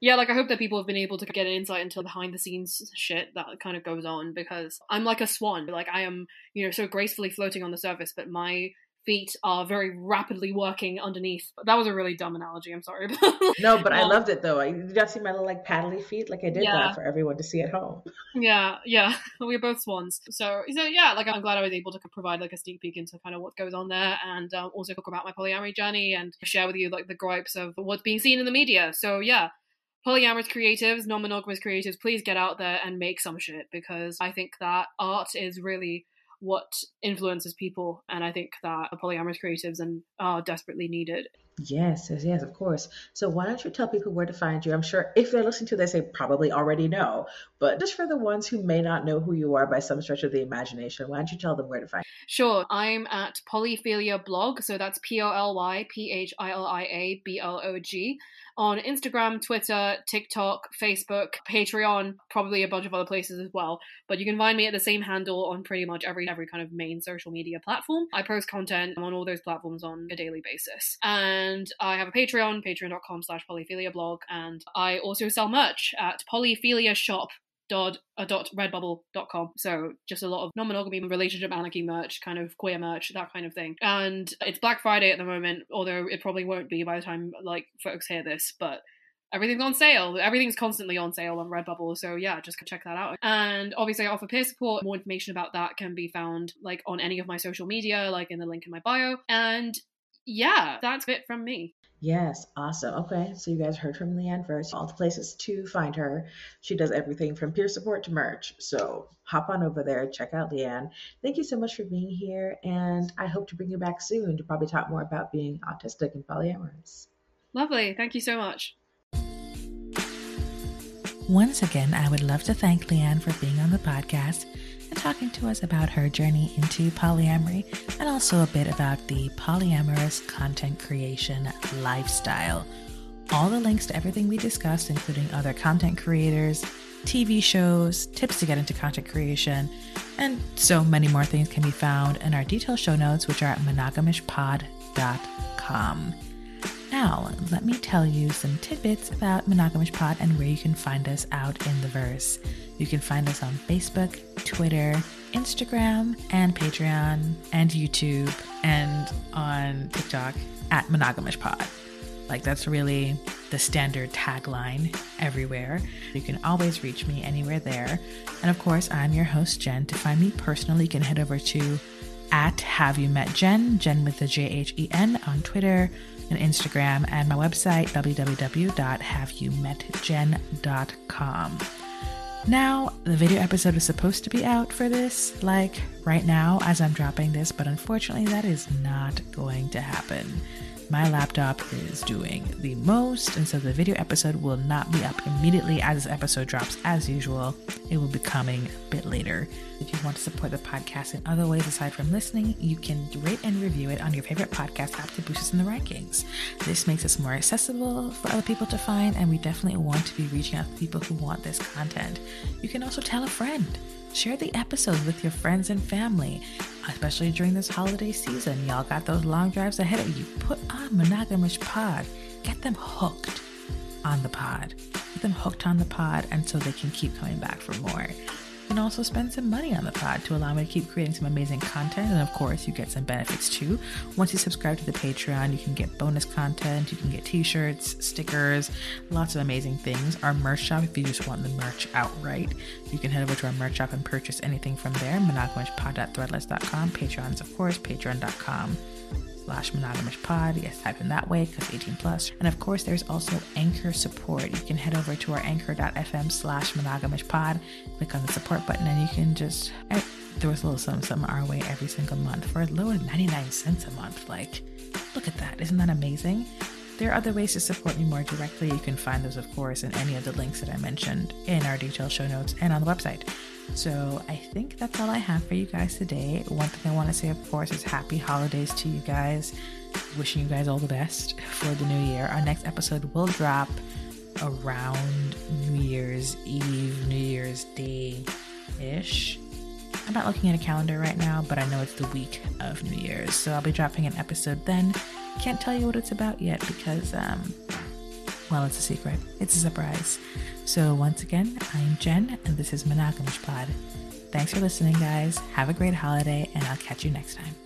yeah like i hope that people have been able to get an insight into behind the scenes shit that kind of goes on because i'm like a swan. Like i am you know so gracefully floating on the surface but my feet are very rapidly working underneath. But That was a really dumb analogy. I'm sorry. no, but um, I loved it though. You got to see my little like paddly feet. Like I did yeah. that for everyone to see at home. Yeah, yeah. We're both swans. So, so yeah, like I'm glad I was able to provide like a sneak peek into kind of what goes on there, and um, also talk about my polyamory journey and share with you like the gripes of what's being seen in the media. So yeah. Polyamorous creatives, non monogamous creatives, please get out there and make some shit because I think that art is really what influences people. And I think that polyamorous creatives and are desperately needed. Yes, yes, yes, of course. So why don't you tell people where to find you? I'm sure if they're listening to this, they probably already know. But just for the ones who may not know who you are by some stretch of the imagination, why don't you tell them where to find you? Sure. I'm at Polyphilia blog. So that's P O L Y P H I L I A B L O G on Instagram, Twitter, TikTok, Facebook, Patreon, probably a bunch of other places as well. But you can find me at the same handle on pretty much every every kind of main social media platform. I post content on all those platforms on a daily basis. And I have a Patreon, patreon.com slash polyphilia blog, and I also sell merch at polyphilia shop dot a dot redbubble.com so just a lot of non-monogamy relationship anarchy merch kind of queer merch that kind of thing. And it's black friday at the moment although it probably won't be by the time like folks hear this but everything's on sale. Everything's constantly on sale on redbubble so yeah just check that out. And obviously i offer peer support. More information about that can be found like on any of my social media like in the link in my bio. And yeah, that's it from me. Yes, awesome. Okay, so you guys heard from Leanne first. All the places to find her. She does everything from peer support to merch. So hop on over there, check out Leanne. Thank you so much for being here, and I hope to bring you back soon to probably talk more about being autistic and polyamorous. Lovely. Thank you so much. Once again, I would love to thank Leanne for being on the podcast and talking to us about her journey into polyamory and also a bit about the polyamorous content creation lifestyle. All the links to everything we discussed, including other content creators, TV shows, tips to get into content creation, and so many more things can be found in our detailed show notes, which are at monogamishpod.com. Now, let me tell you some tidbits about Monogamish Pod and where you can find us out in the verse. You can find us on Facebook, Twitter, Instagram, and Patreon, and YouTube, and on TikTok at Monogamish Pod. Like, that's really the standard tagline everywhere. You can always reach me anywhere there. And of course, I'm your host, Jen. To find me personally, you can head over to at Have You Met Jen, Jen with the J H E N on Twitter and Instagram, and my website, www.haveyoumetjen.com. Now, the video episode is supposed to be out for this, like right now as I'm dropping this, but unfortunately, that is not going to happen my laptop is doing the most, and so the video episode will not be up immediately as this episode drops as usual. It will be coming a bit later. If you want to support the podcast in other ways aside from listening, you can rate and review it on your favorite podcast app to boost us in the rankings. This makes us more accessible for other people to find, and we definitely want to be reaching out to people who want this content. You can also tell a friend. Share the episode with your friends and family, especially during this holiday season. Y'all got those long drives ahead of you. Put on Monogamish Pod. Get them hooked on the pod. Get them hooked on the pod so they can keep coming back for more. Can also spend some money on the pod to allow me to keep creating some amazing content. And of course, you get some benefits too. Once you subscribe to the Patreon, you can get bonus content, you can get t shirts, stickers, lots of amazing things. Our merch shop, if you just want the merch outright, you can head over to our merch shop and purchase anything from there. monogamishpod.threadless.com. Patreons, of course, patreon.com slash monogamish pod. Yes, type in that way because 18 plus. And of course, there's also Anchor support. You can head over to our anchor.fm slash monogamish pod, click on the support button, and you can just eh, throw us a little something, something our way every single month for as low as 99 cents a month. Like, look at that. Isn't that amazing? There are other ways to support me more directly. You can find those, of course, in any of the links that I mentioned in our detailed show notes and on the website. So I think that's all I have for you guys today. One thing I want to say, of course, is happy holidays to you guys. Wishing you guys all the best for the new year. Our next episode will drop around New Year's Eve, New Year's Day ish. I'm not looking at a calendar right now, but I know it's the week of New Year's. So I'll be dropping an episode then. Can't tell you what it's about yet because, um, well, it's a secret. It's a surprise. So, once again, I'm Jen, and this is Monogamish Pod. Thanks for listening, guys. Have a great holiday, and I'll catch you next time.